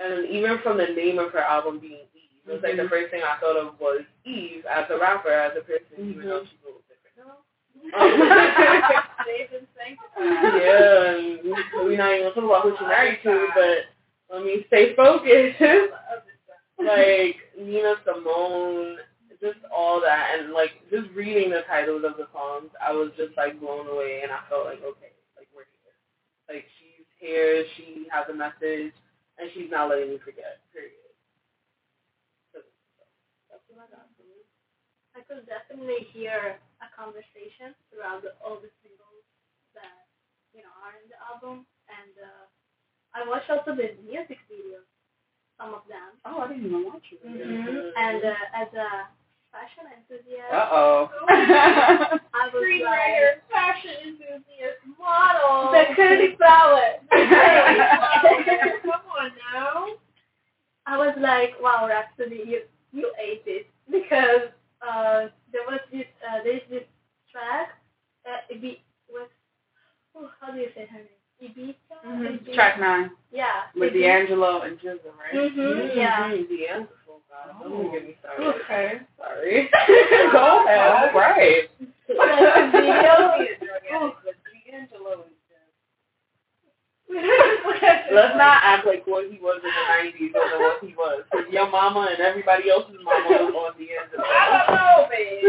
And even from the name of her album being it was like the first thing I thought of was Eve as a rapper, as a person, even though she's a little different now. Um, They've been sanctified. yeah, and we're not even gonna talk about who she married to, but let me stay focused. like Nina Simone, just all that, and like just reading the titles of the songs, I was just like blown away, and I felt like okay, like we're here. Like she's here, she has a message, and she's not letting me forget. Period. So, that's what I got from you. I could definitely hear a conversation throughout the, all the singles that you know are in the album, and uh, I watched also the music videos, some of them, Oh, I didn't even watch it. Mhm. and uh, as a fashion enthusiast, Uh oh. I was like, Screenwriter, fashion enthusiast, model. the curly flower. Come on now. I was like, wow, Rapsody, you you ate it because uh, there was this uh, there's this track uh, Ibi was oh, how do you say her name? Ibiza. Mhm. Ibiza? Track nine Yeah. with Ibiza. D'Angelo and GZA, right? Mm-hmm. Yeah. Mhm, The end. Oh God, don't even get me started. Okay. Sorry. Go ahead. All right. Like the video. D'Angelo is Let's not act like what he was in the nineties or what he was. Cause your mama and everybody else's mama was on D'Angelo. I don't know, babe.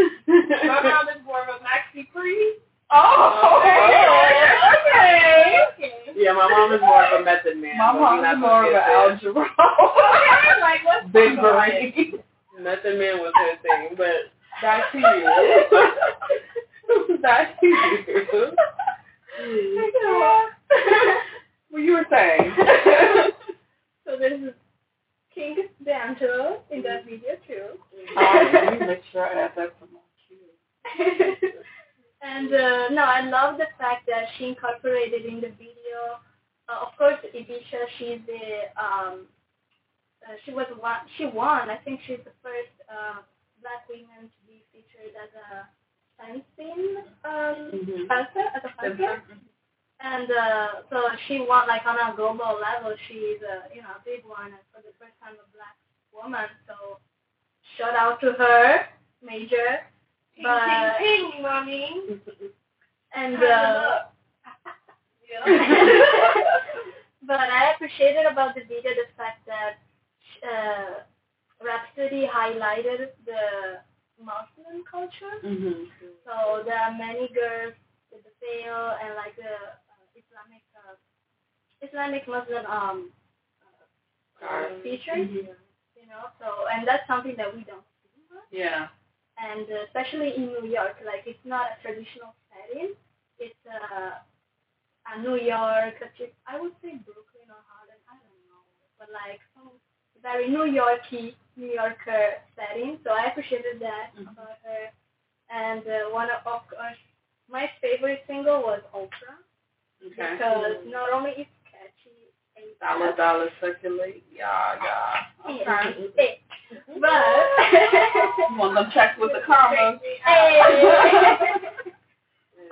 My mom is more of a Maxi Priest. Oh, oh, okay. Okay. Yeah, my mom is more of a method man. My but we mom's not more of an get there. algebra. like, what's Big going brain. Method man was her thing, but back to you. back to you. what you were saying? So this is King D'Angelo in that video too. um, let me make sure I add that to my queue. and uh, no, I love the fact that she incorporated in the video. Uh, of course, Ibisha, she's the um, uh, she was one. She won. I think she's the first uh, black woman to be featured as a fencing um, Mhm. fencer, as a fencer. And uh, so she won like on a global level. She's a you know a big one, and for the first time a black woman. So shout out to her, major. Ping, But- ping, ping, mommy. And uh. Yeah. but I appreciated about the video the fact that uh, Rapsody highlighted the Muslim culture. Mm-hmm. So there are many girls with the veil and like the uh, Islamic uh, Islamic Muslim um, uh, features, you know. So and that's something that we don't see much. Yeah. and uh, especially in New York, like it's not a traditional setting. It's uh, a New York, a trip- I would say Brooklyn or Harlem, I don't know, but like some very New Yorky, New Yorker setting. So I appreciated that Mhm. about her. And uh, one of, of course, my favorite single was Ultra. Okay. because not only it's catchy, and Dollar, dollar, circulate. Yeah, yeah. Okay. Hey, but Want them checks with the commas. Hey.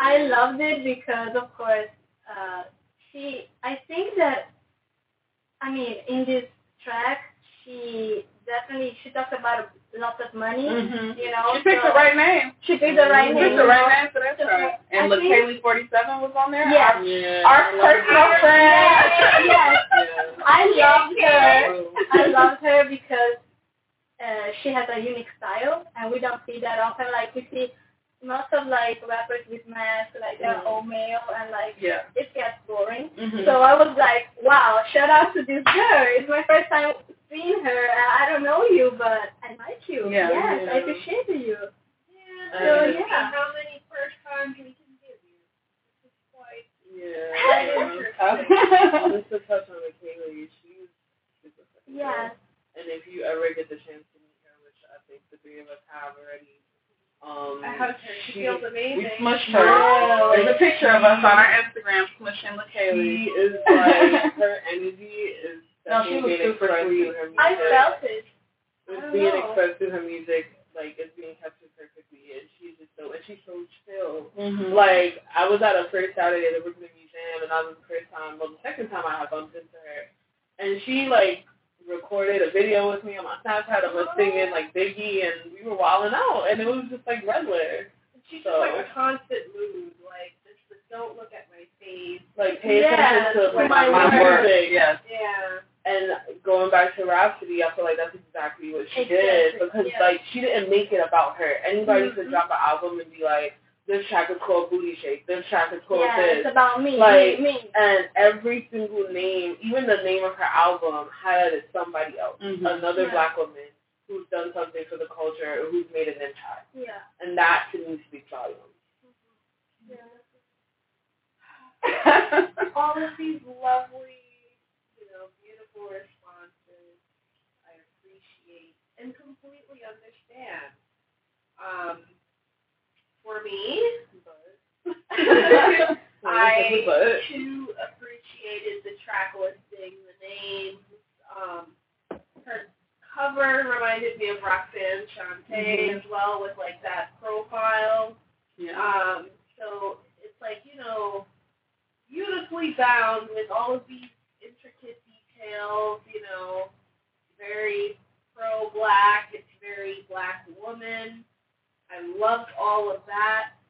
I loved it because, of course, uh, she. I think that, I mean, in this track, she definitely she talked about lots of money. Mm-hmm. You know, She picked so the right name. She picked the right She name. picked the right name for that And look, think- Kaylee 47 was on there. Yeah. Our, Yeah. our personal friend. Yes, Yeah. I loved her. I loved her because uh, she has a unique style, and we don't see that often. Like we see most of like rappers with masks, like they're Mhm. all male, and like Yeah. it gets boring. Mm-hmm. So I was like, wow, shout out to this girl. It's my first time seeing her. I I don't know you, but I like you. Yeah. yes, I appreciate you. Yeah, So, so yeah. yeah. How many first times we can give you? This is quite Yeah. Just to touch on the Kaylee, she's super funny. Yes. And if you ever get the chance to meet her, which I think the three of us have already, um, I hugged her. She, she- feels we amazing. smushed her. Oh. There's a picture of us on our Instagram smushing the she is like her energy is No, she was being super expressed sweet. through her music. I felt it. It's being know. expressed through her music, like it's being captured perfectly, and she's just so and she's so chill. Mm-hmm. Like I was at a first Saturday at the Brooklyn Museum, and that was the first time, well, the second time I had bumped into her, and she like recorded a video with me on my Snapchat of us singing like Biggie, and we were wilding out, and it was just like regular. She's So- just like a constant mood. Like, just, just don't look at my face. Like pay Yes, attention to my my, My word. Yes. Yeah. And going back to Rapsody, I feel like that's exactly what she Exactly, did because yeah. like she didn't make it about her. Anybody could Mhm. drop an album and be like, "This track is called Booty Shake. This track is called Yeah, this." it's about me. Like, me, me. and every single name, even the name of her album, highlighted somebody else, Mhm. another Yeah. black woman who's done something for the culture, who's made an impact, Yeah. and that to me speaks volumes. yeah. All of these lovely, you know, beautiful responses. I appreciate and completely understand. Um, for me, I too appreciated the track listing, the names. Um, her cover reminded me of Roxanne Shante as well, with like that profile. yeah. Um, so it's like you know, beautifully bound with all of these intricate details. You know, very pro-black. It's very black woman. I loved all of that.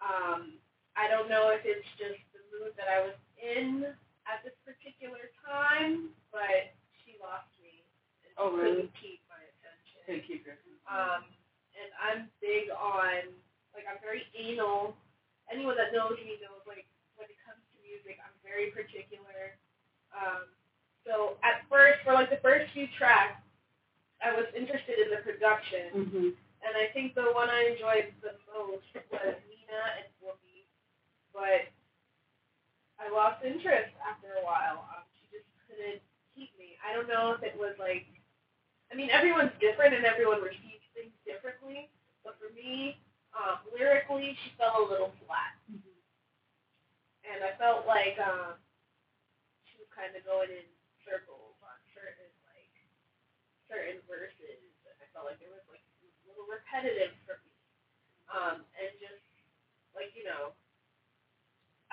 Um, I don't know if it's just the mood that I was in at this particular time, but she lost me and Oh, really? couldn't keep my attention. Hey, keep your Um, and I'm big on like I'm very anal. Anyone that knows me knows like when it comes to music, I'm very particular. Um, so at first, for like the first few tracks, I was interested in the production, Mm-hmm. And I think the one I enjoyed the most was Nina and Whoopi. But I lost interest after a while. Um, she just couldn't keep me. I don't know if it was like, I mean, everyone's different and everyone receives things differently. But for me, um, lyrically, she fell a little flat, and I felt like um, she was kind of going in circles on certain like certain verses, and I felt like there was like it was a little repetitive for me. Um, and just like you know,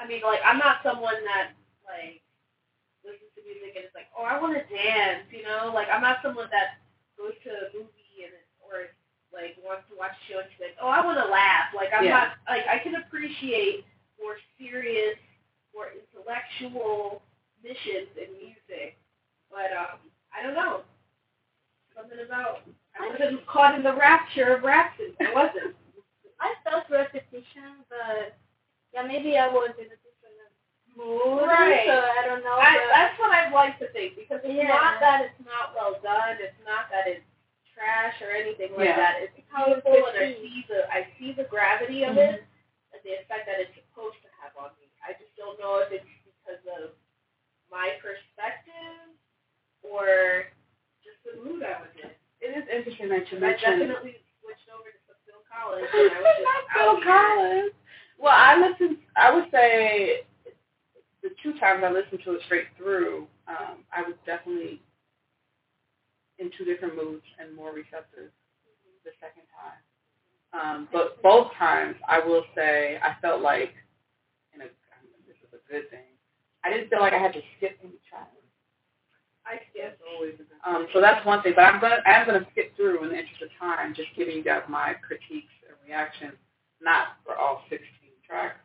I mean, like I'm not someone that like listens to music and it's like, oh, I want to dance, you know. Like I'm not someone that goes to a movie and or like wants to watch a show and she's like, oh, I want to laugh. Like I'm Yeah. not like I can appreciate more serious, more intellectual missions in music, but um, I don't know. Something about I wasn't caught in the rapture of Rapsody. I wasn't. I felt repetition, but yeah, maybe I was in a different mood. Right. So I don't know. I, that's what I'd like to think because it's Yeah. not that it's not well done. It's not that it's trash or anything like Yeah. that. It's How it's beautiful and I see the I see the gravity of Mhm. it and the effect that it's supposed to have on me. I just don't know if it's because of my perspective or just the mood I was in. It is interesting that you mentioned. I definitely switched over to Phil Collins and I was just Phil. Collins. Well, I listened. I would say the two times I listened to it straight through, um, I was definitely in two different moods and more receptive the second time. Um, but both times, I will say, I felt like, and a, this is a good thing. I didn't feel like I had to skip any tracks. I skipped. Always Um, so that's one thing. But I'm gonna I'm gonna skip through in the interest of time, just giving you guys my critiques and reactions, not for all 16 tracks.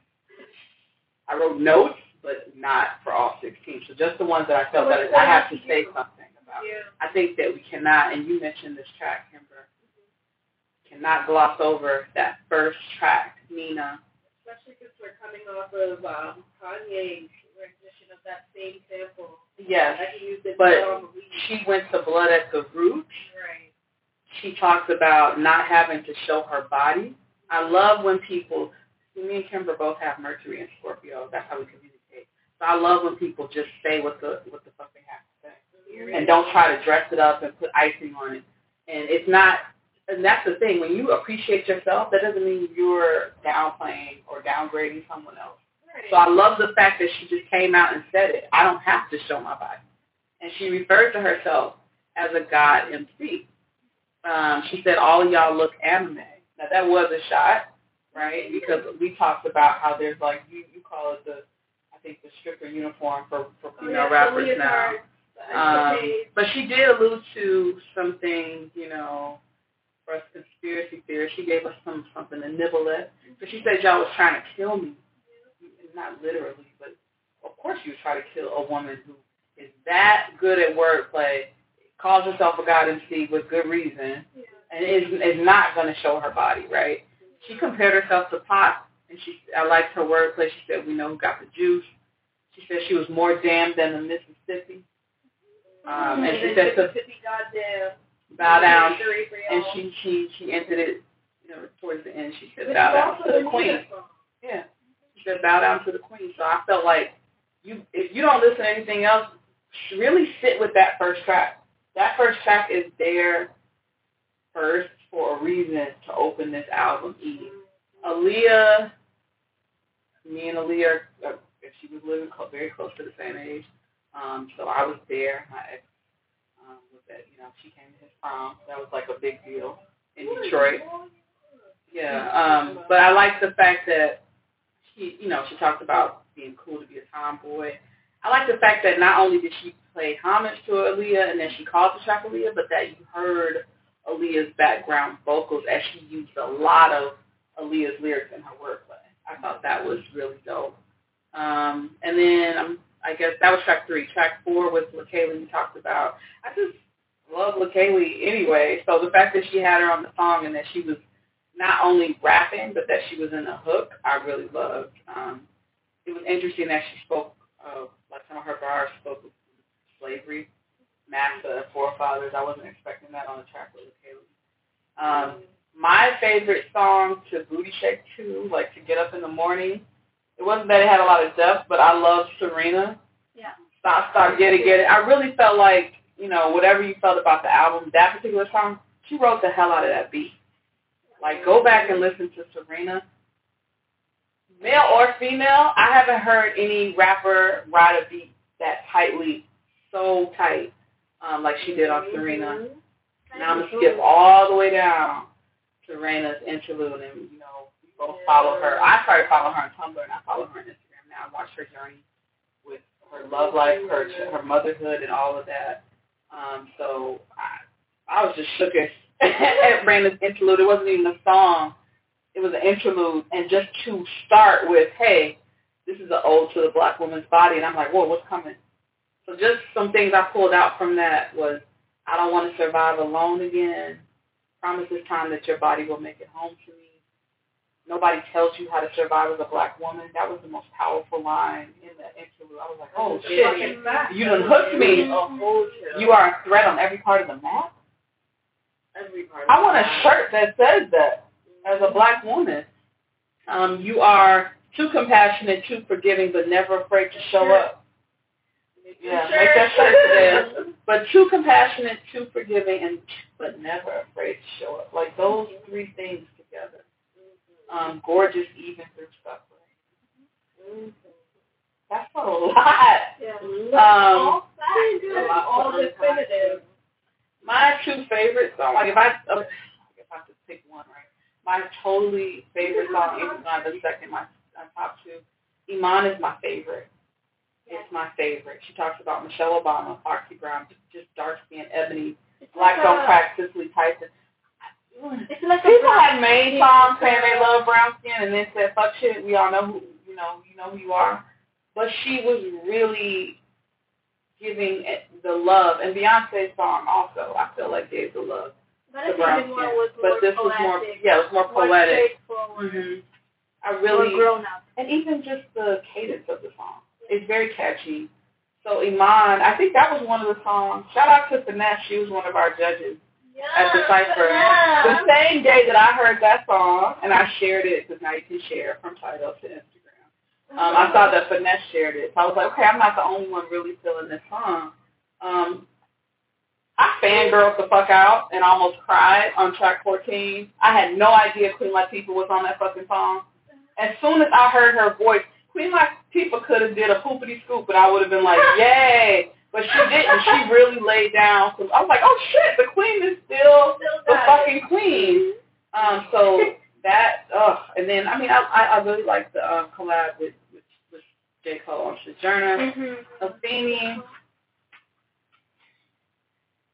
I wrote notes, but not for all 16. So just the ones that I felt that I have to say something about. Yeah. I think that we cannot, and you mentioned this track, Kimber, cannot gloss over that first track, Nina. Especially since we're coming off of um, Kanye's rendition of that same sample. Yes, That he used in but Blood on the Weed. she went to Blood at the Root. Right. she talks about not having to show her body. I love when people, me and Kimber both have Mercury and Scorpio. That's how we communicate. So I love when people just say what the what the fuck they have to say and don't try to dress it up and put icing on it. And it's not. And that's the thing. When you appreciate yourself, that doesn't mean you're downplaying or downgrading someone else. So I love the fact that she just came out and said it. I don't have to show my body. And she referred to herself as a God MC. Um, she said, all of y'all look anime. Now that was a shot, right? Because we talked about how there's like, you, you call it the, I think the stripper uniform for, for Oh, female yeah, the rappers now. Um, but she did allude to some things, you know, for us conspiracy theorists. She gave us some something to nibble at. But she said y'all was trying to kill me. Not literally, but of course you would try to kill a woman who is that good at wordplay, calls herself a god MC with good reason, and is is not going to show her body, right? She compared herself to Pac, and she I liked her wordplay. She said, "We know who got the juice." She said she was more damned than the Mississippi. Um, and she said Mississippi, goddamn. bow down, and she she she ended it, you know, towards the end. She said, "Bow down to the queen." Yeah, said, "Bow down to the queen." So I felt like you, if you don't listen to anything else, really sit with that first track. That first track is there first for a reason to open this album. Eve. Aaliyah, me and Aaliyah, uh, if she was living close, very close to the same age, um, so I was there. My ex um, was at, you know, she came to his prom. That was like a big deal in Detroit. Yeah, um, but I like the fact that she, you know, she talked about being cool to be a tomboy. I like the fact that not only did she play homage to Aaliyah and then she called the track Aaliyah, but that you heard Aaliyah's background vocals as she used a lot of Aaliyah's lyrics in her wordplay. I thought that was really dope. Um, and then um, I guess that was track three. Track four was Leikeli we talked about. I just love Leikeli anyway. So the fact that she had her on the song and that she was not only rapping but that she was in the hook, I really loved. Um, it was interesting that she spoke, uh, like some of her bars spoke of slavery, massa, forefathers. I wasn't expecting that on the track with Leikeli. Um, my favorite song to booty shake to, like to get up in the morning. It wasn't that it had a lot of depth, but I love Serena. Yeah. Stop, stop, get it, get it. I really felt like, you know, whatever you felt about the album, that particular song, she wrote the hell out of that beat. Like, go back and listen to Serena. Male or female, I haven't heard any rapper ride a beat that tightly, so tight, um, like she did on Serena. Now I'm gonna skip all the way down to Reyna's interlude, and you know we both follow her. I started following her on Tumblr, and I follow her on Instagram now. I watch her journey with her love life, her her motherhood, and all of that. Um, so I I was just shook at, Reyna's interlude. It wasn't even a song; it was an interlude, and just to start with, hey, this is an ode to the black woman's body, and I'm like, whoa, what's coming? So just some things I pulled out from that was I don't want to survive alone again. Promise this time that your body will make it home to me. Nobody tells you how to survive as a black woman. That was the most powerful line in the interlude. I was like, oh shit, you done hooked me. You are a threat on every part of the map. I want a shirt that says that as a black woman. Um, you are too compassionate, too forgiving, but never afraid to show up. Yeah, make that shirt today. But too compassionate, too forgiving, and but never afraid to show up. Like those three things together. Um, gorgeous even through suffering. That's a lot. Yeah. Um, all definitive. My two favorite songs, like if I uh, if I have to pick one, right? My totally favorite song is not the second, my, my top two. Iman is my favorite. It's my favorite. She talks about Michelle Obama, Foxy Brown, just dark skin, ebony, black don't crack, Cicely Tyson. It's like People have made songs saying they love brown skin and then said fuck shit. We all know who you know. You know who you are. But she was really giving it the love, and Beyonce's song also. I feel like gave the love. But I think one was But more this was more, poetic, yeah, it was more more poetic. straightforward, hmm I more really, grown up. and even just the cadence of the song. It's very catchy. So Iman, I think that was one of the songs. Shout out to Finesse. She was one of our judges at the Cypher. The same day that I heard that song, and I shared it because now you can share from Tidal to Instagram. Um, I saw that Finesse shared it. So I was like, okay, I'm not the only one really feeling this song. Um, I fangirled the fuck out and almost cried on track 14. I had no idea Queen Latifah was on that fucking song. As soon as I heard her voice, Queen Latifah could have did a poopity scoop, and I would have been like, yay. But she didn't. She really laid down. I was like, oh shit, the queen is still the fucking queen. Um, so that, ugh. And then, I mean, I I, I really like the um, collab with J Cole on Sojourner. Mm-hmm. Afeni.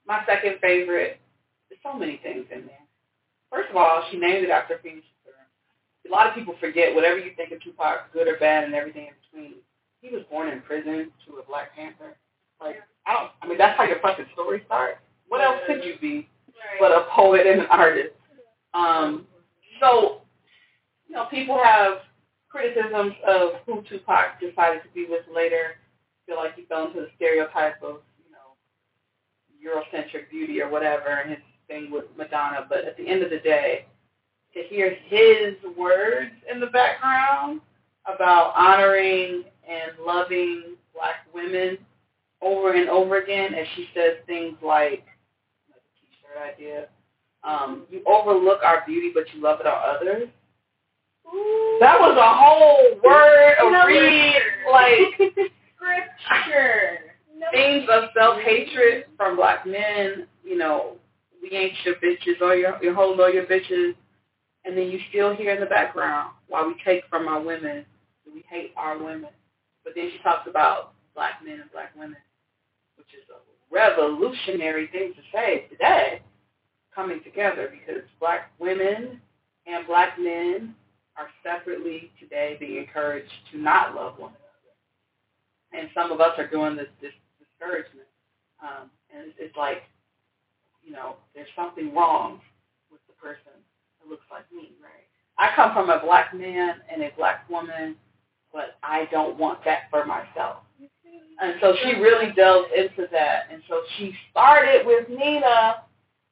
My second favorite. There's so many things in there. First of all, she named it after Phoenix. A lot of people forget whatever you think of Tupac, good or bad, and everything in between. He was born in prison to a Black Panther. Like I don't. I mean, that's how your fucking story starts. What else could you be but a poet and an artist? Um, so, you know, people have criticisms of who Tupac decided to be with later. Feel like he fell into the stereotype of, you know, Eurocentric beauty or whatever, and his thing with Madonna. But at the end of the day, to hear his words in the background about honoring and loving black women over and over again, as she says things like, like a t-shirt idea, um, you overlook our beauty, but you love it on others. That was a whole word, a read, like Scripture. things of self-hatred from black men, you know, we ain't your bitches or your, your hoes or your bitches. And then you still hear in the background, while we take from our women, we hate our women. But then she talks about black men and black women, which is a revolutionary thing to say today. coming together because black women and black men are separately today being encouraged to not love one another. And some of us are doing this, this discouragement. Um, and it's like, you know, there's something wrong with the person that looks like me, right? I come from a black man and a black woman, but I don't want that for myself. And so she really delved into that. And so she started with Nina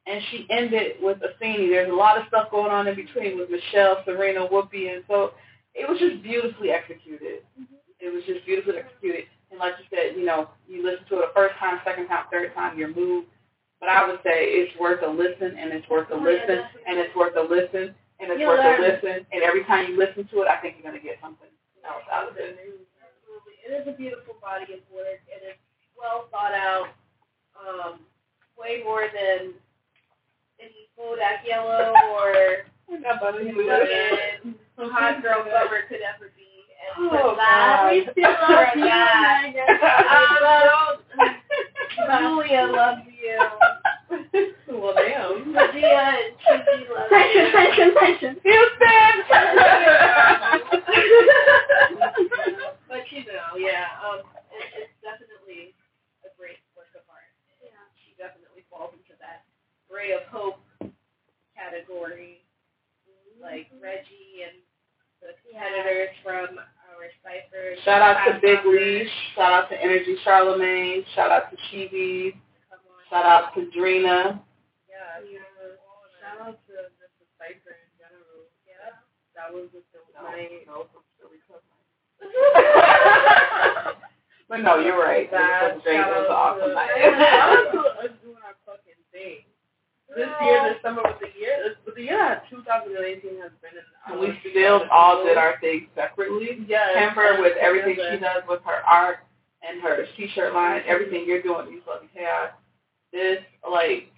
and she ended with Afeni. There's a lot of stuff going on in between with Michelle, Serena, Whoopi, and so it was just beautifully executed. Mm-hmm. It was just beautifully executed. And like you said, you know, you listen to it a first time, second time, third time, you're moved. But I would say it's worth a listen, and it's worth a oh, listen, and it's worth a listen, and it's worth a listen. And every time you listen to it, I think you're going to get something else out of it. Absolutely. It is a beautiful body of work, and it's well thought out, um, way more than any Bodak Yellow or fucking Hot Girl Summer could ever be. And oh, that, we still love you. Um, Julia loves you. well, damn. Julia and Chichi love you. Tension, tension, tension. Houston! but you know, yeah, um, it, it's definitely a great work of art. Yeah. She definitely falls into that ray of hope category, like Reggie and the competitors yeah. from our cipher. Shout out to Big Leash. Shout out to Energy Charlemagne. Shout out to Chibi. Shout out to Drina. Yeah. yeah. Shout out to just the cipher in general. Yeah. That was just no, my no, but no, you're right. That was awesome night. Was doing our fucking thing. This year, this summer was the year. But the year 2018 has been an. And we still all did our thing separately. Yeah. Kimber with everything she does with her art and her t-shirt line, everything you're doing, you love chaos. This like,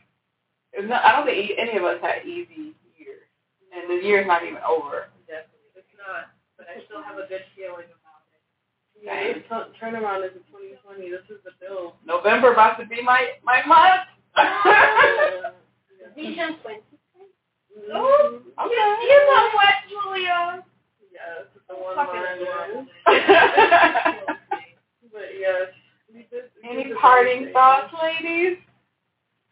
not, I don't think any of us had easy years, and the year's not even over. Definitely, it's not. But I still have a good feeling about it. Yeah, t- turnaround is in 2020. This is the build. November about to be my my month. Vision 2020. Mm-hmm. Oh, okay. you, you know what, Julia? Yes, the one line. but yes, just, Any parting thoughts, ladies?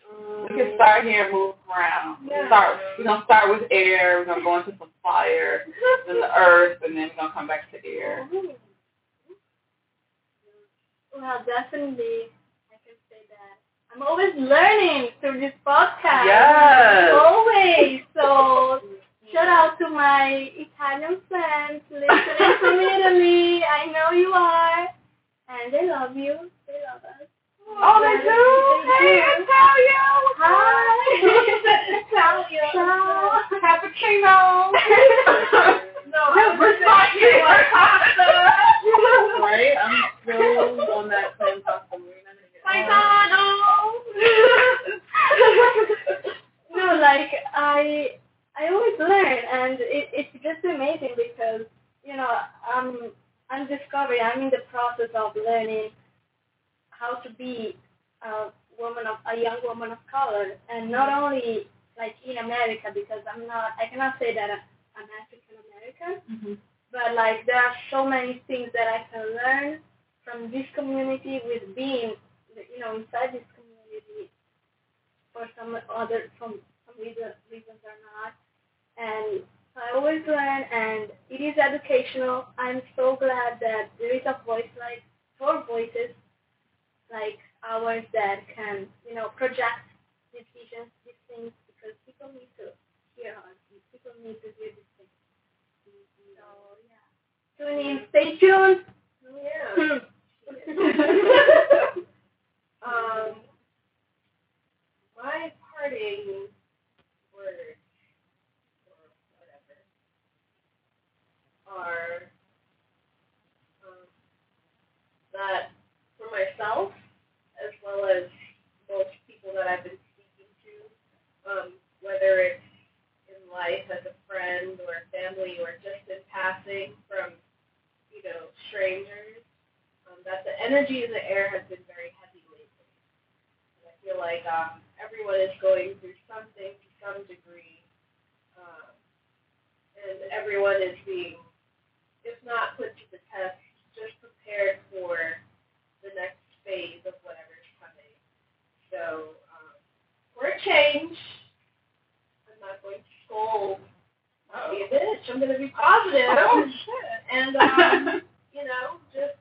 Um, we can start here and move around. Yeah. Start. We're gonna start with air. We're gonna go into some fire, then the earth, and then we're gonna come back to air. Well, definitely I can say that. I'm always learning through this podcast. Yes. Always. So shout out to my Italian friends listening from Italy. I know you are. And they love you. They love us. Oh, they do? Hey, Italia! Hi! Italia. Cappuccino. no, Versace. right? I'm still on that same pasta McDonald's. no, like I, I always learn, and it, it's just amazing because you know I'm I'm discovering. I'm in the process of learning how to be a woman of a young woman of color, and not only like in America because I'm not. I cannot say that I'm African American, mm-hmm. but like there are so many things that I can learn from this community with being you know, inside this community for some other, from some reason, reasons or not. And I always learn and it is educational. I'm so glad that there is a voice like, for voices like ours that can, you know, project these visions, these things, because people need to hear us. People need to hear these things. So, yeah. Tune in. Stay tuned. Yeah. Um, my parting words or whatever are um, that for myself well as most people that I've been speaking to, um, whether it's in life as a friend or family or just in passing from, you know, strangers, um, that the energy in the air has been very heavy lately. And I feel like um, everyone is going through something to some degree, um, and everyone is being, if not put to the test, just prepared for the next phase of whatever's coming. So, um, for a change, I'm not going to scold. I'll be a bitch. I'm going to be positive. Oh shit. And, um, you know, just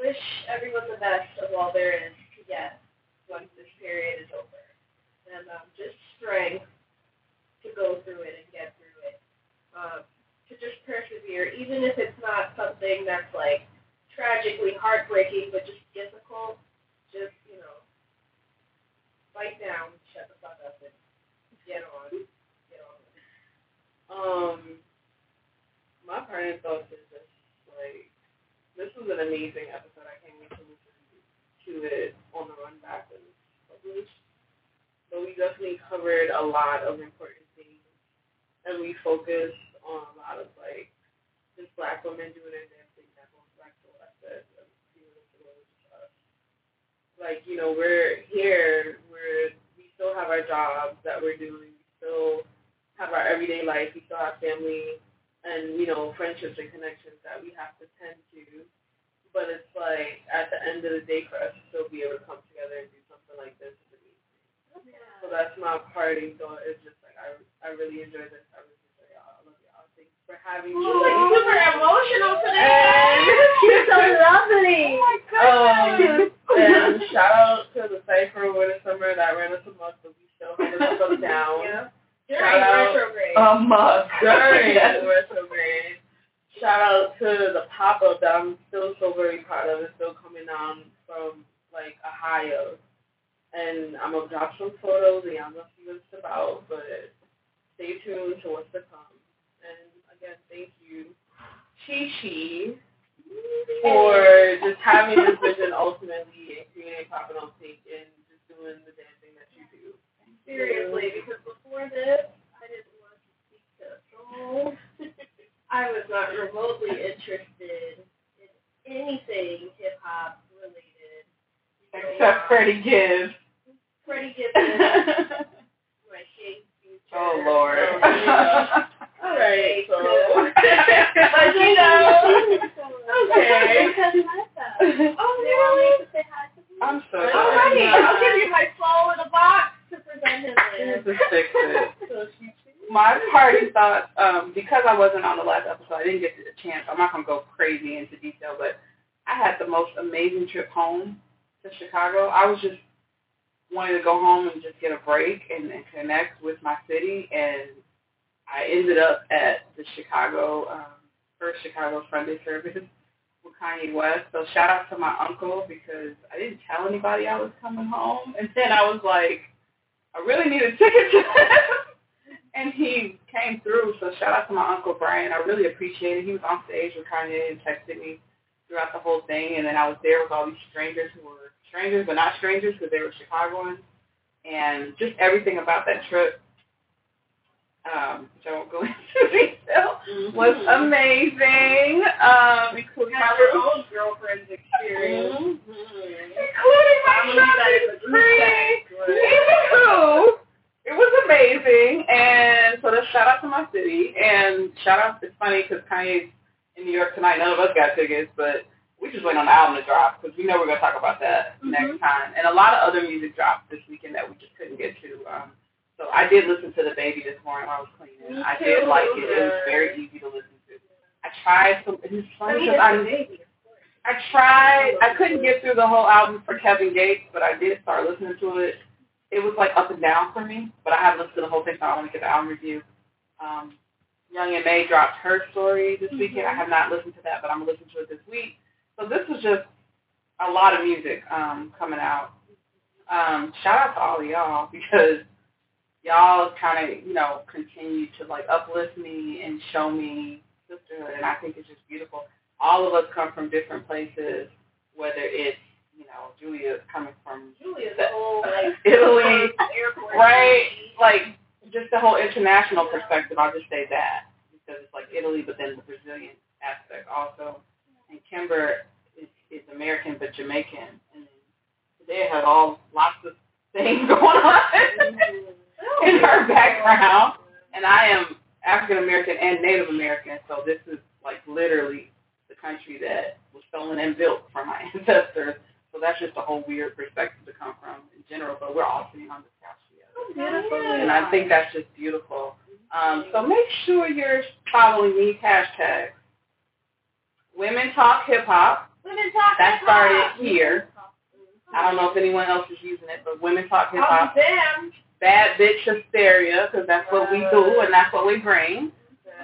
wish everyone the best of all there is to get once this period is over. And um, just strength to go through it and get through it. Um, to just persevere, even if it's not something that's like tragically heartbreaking, but just difficult. Just, fight down, shut the fuck up, and get on. Get on. Um, my parting thoughts is just like this was an amazing episode. I can't wait to listen to it on the run back when it's published. But we definitely covered a lot of important things, and we focused on a lot of like just black women doing damn thing that goes back to what I said. um, few minutes ago, which is us. Like you know, we're here. We're we still have our jobs that we're doing. We still have our everyday life. We still have family and you know friendships and connections that we have to tend to. But it's like at the end of the day, for us to still be able to come together and do something like this is amazing. Oh, so that's my parting thought. It's just like I I really enjoy this. I really enjoy y'all. I love y'all. Thanks for having me. She's like super emotional today. She's so lovely. Um, and shout out to the Cypher the summer that ran us a month, but we still held us down. Yeah. During retrograde. A mug. during the retrograde. Shout out to the pop up that I'm still so very proud of. It's still coming on from like Ohio. And I'm gonna drop some photos and y'all gonna see what it's about, but stay tuned to what's to come. Thank you, Chi Chi, for just having this vision ultimately and creating Pop and Take and just doing the dancing that you do. Seriously, because before this, I didn't want to speak to a soul. I was not remotely interested in anything hip hop related. Except Freddie Gibbs. Freddie Gibbs, my shade future. oh Lord. All right, so But you know. Okay. Because you like that. Oh, They want me to say hi to you. I'm so Alrighty, I'll give you my soul in a box to present him with. Just fix it. So My party thoughts, um, because I wasn't on the last episode, I didn't get the chance. I'm not gonna go crazy into detail, but I had the most amazing trip home to Chicago. I was just wanting to go home and just get a break and, and connect with my city, and I ended up at the Chicago um, first Chicago Sunday service with Kanye West. So shout out to my uncle because I didn't tell anybody I was coming home, and then I was like, I really need a ticket to. And he came through, so shout out to my Uncle Brian. I really appreciate it. He was on stage with Kanye and texted me throughout the whole thing, and then I was there with all these strangers who were strangers, but not strangers because they were Chicagoans. And just everything about that trip, um, which I won't go into detail, was amazing, um, including my little, own girlfriend's experience. including my shopping spree. Anywho, it was amazing, and so that's shout out to my city, and shout out. It's funny because Kanye's in New York tonight. None of us got tickets, but we just waiting on the album to drop because we know we're gonna talk about that next time. And a lot of other music dropped this weekend that we just couldn't get to. Um, so I did listen to the baby this morning while I was cleaning. Me I did too. like it. It was very easy to listen to. I tried to. It's I funny mean, because I a baby. I tried. I couldn't get through the whole album for Kevin Gates, but I did start listening to it. It was like up and down for me, but I haven't listened to the whole thing, so I want to get the album review. Um, Young M.A dropped her story this weekend. I have not listened to that, but I'm gonna listen to it this week. So this was just a lot of music um, coming out. Um, shout out to all of y'all because y'all kind of you know continue to like uplift me and show me sisterhood, and I think it's just beautiful all of us come from different places, whether it's, you know, Julia coming from Julia's whole like Italy, right? Like just the whole international perspective, I'll just say that because it's like Italy, but then the Brazilian aspect also. And Kimber is, is American but Jamaican, and I had all lots of thing going on mm-hmm. in her background. And I am African American and Native American, so this is like literally the country that was stolen and built from my ancestors. So that's just a whole weird perspective to come from in general, but we're all sitting on this couch together. And I think that's just beautiful. Um, so make sure you're following these hashtags. Women Talk Hip Hop. Women talk That hip-hop. started here. I don't know if anyone else is using it, but Women Talk Hip Hop. Oh, damn. Bad bitch hysteria, because that's what we do and that's what we bring.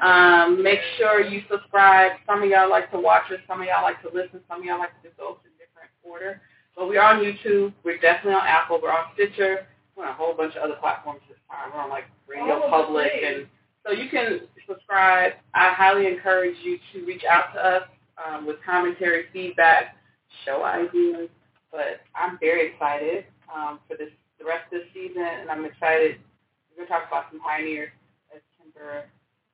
Um, make sure you subscribe. Some of y'all like to watch us. Some of y'all like to listen. Some of y'all like to just go in different order. But we're on YouTube. We're definitely on Apple. We're on Stitcher. We're on a whole bunch of other platforms this time. We're on like Radio the Public, and so you can subscribe. I highly encourage you to reach out to us um, with commentary, feedback, show ideas. But I'm very excited um, for this the rest of the season, and I'm excited. We're going to talk about some pioneers, as Kimber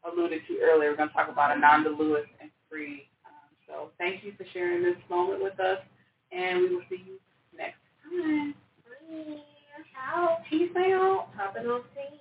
alluded to earlier. We're going to talk about Ananda Lewis and Free. Um, so thank you for sharing this moment with us, and we will see you next time. Bye. Peace out. Top of those things.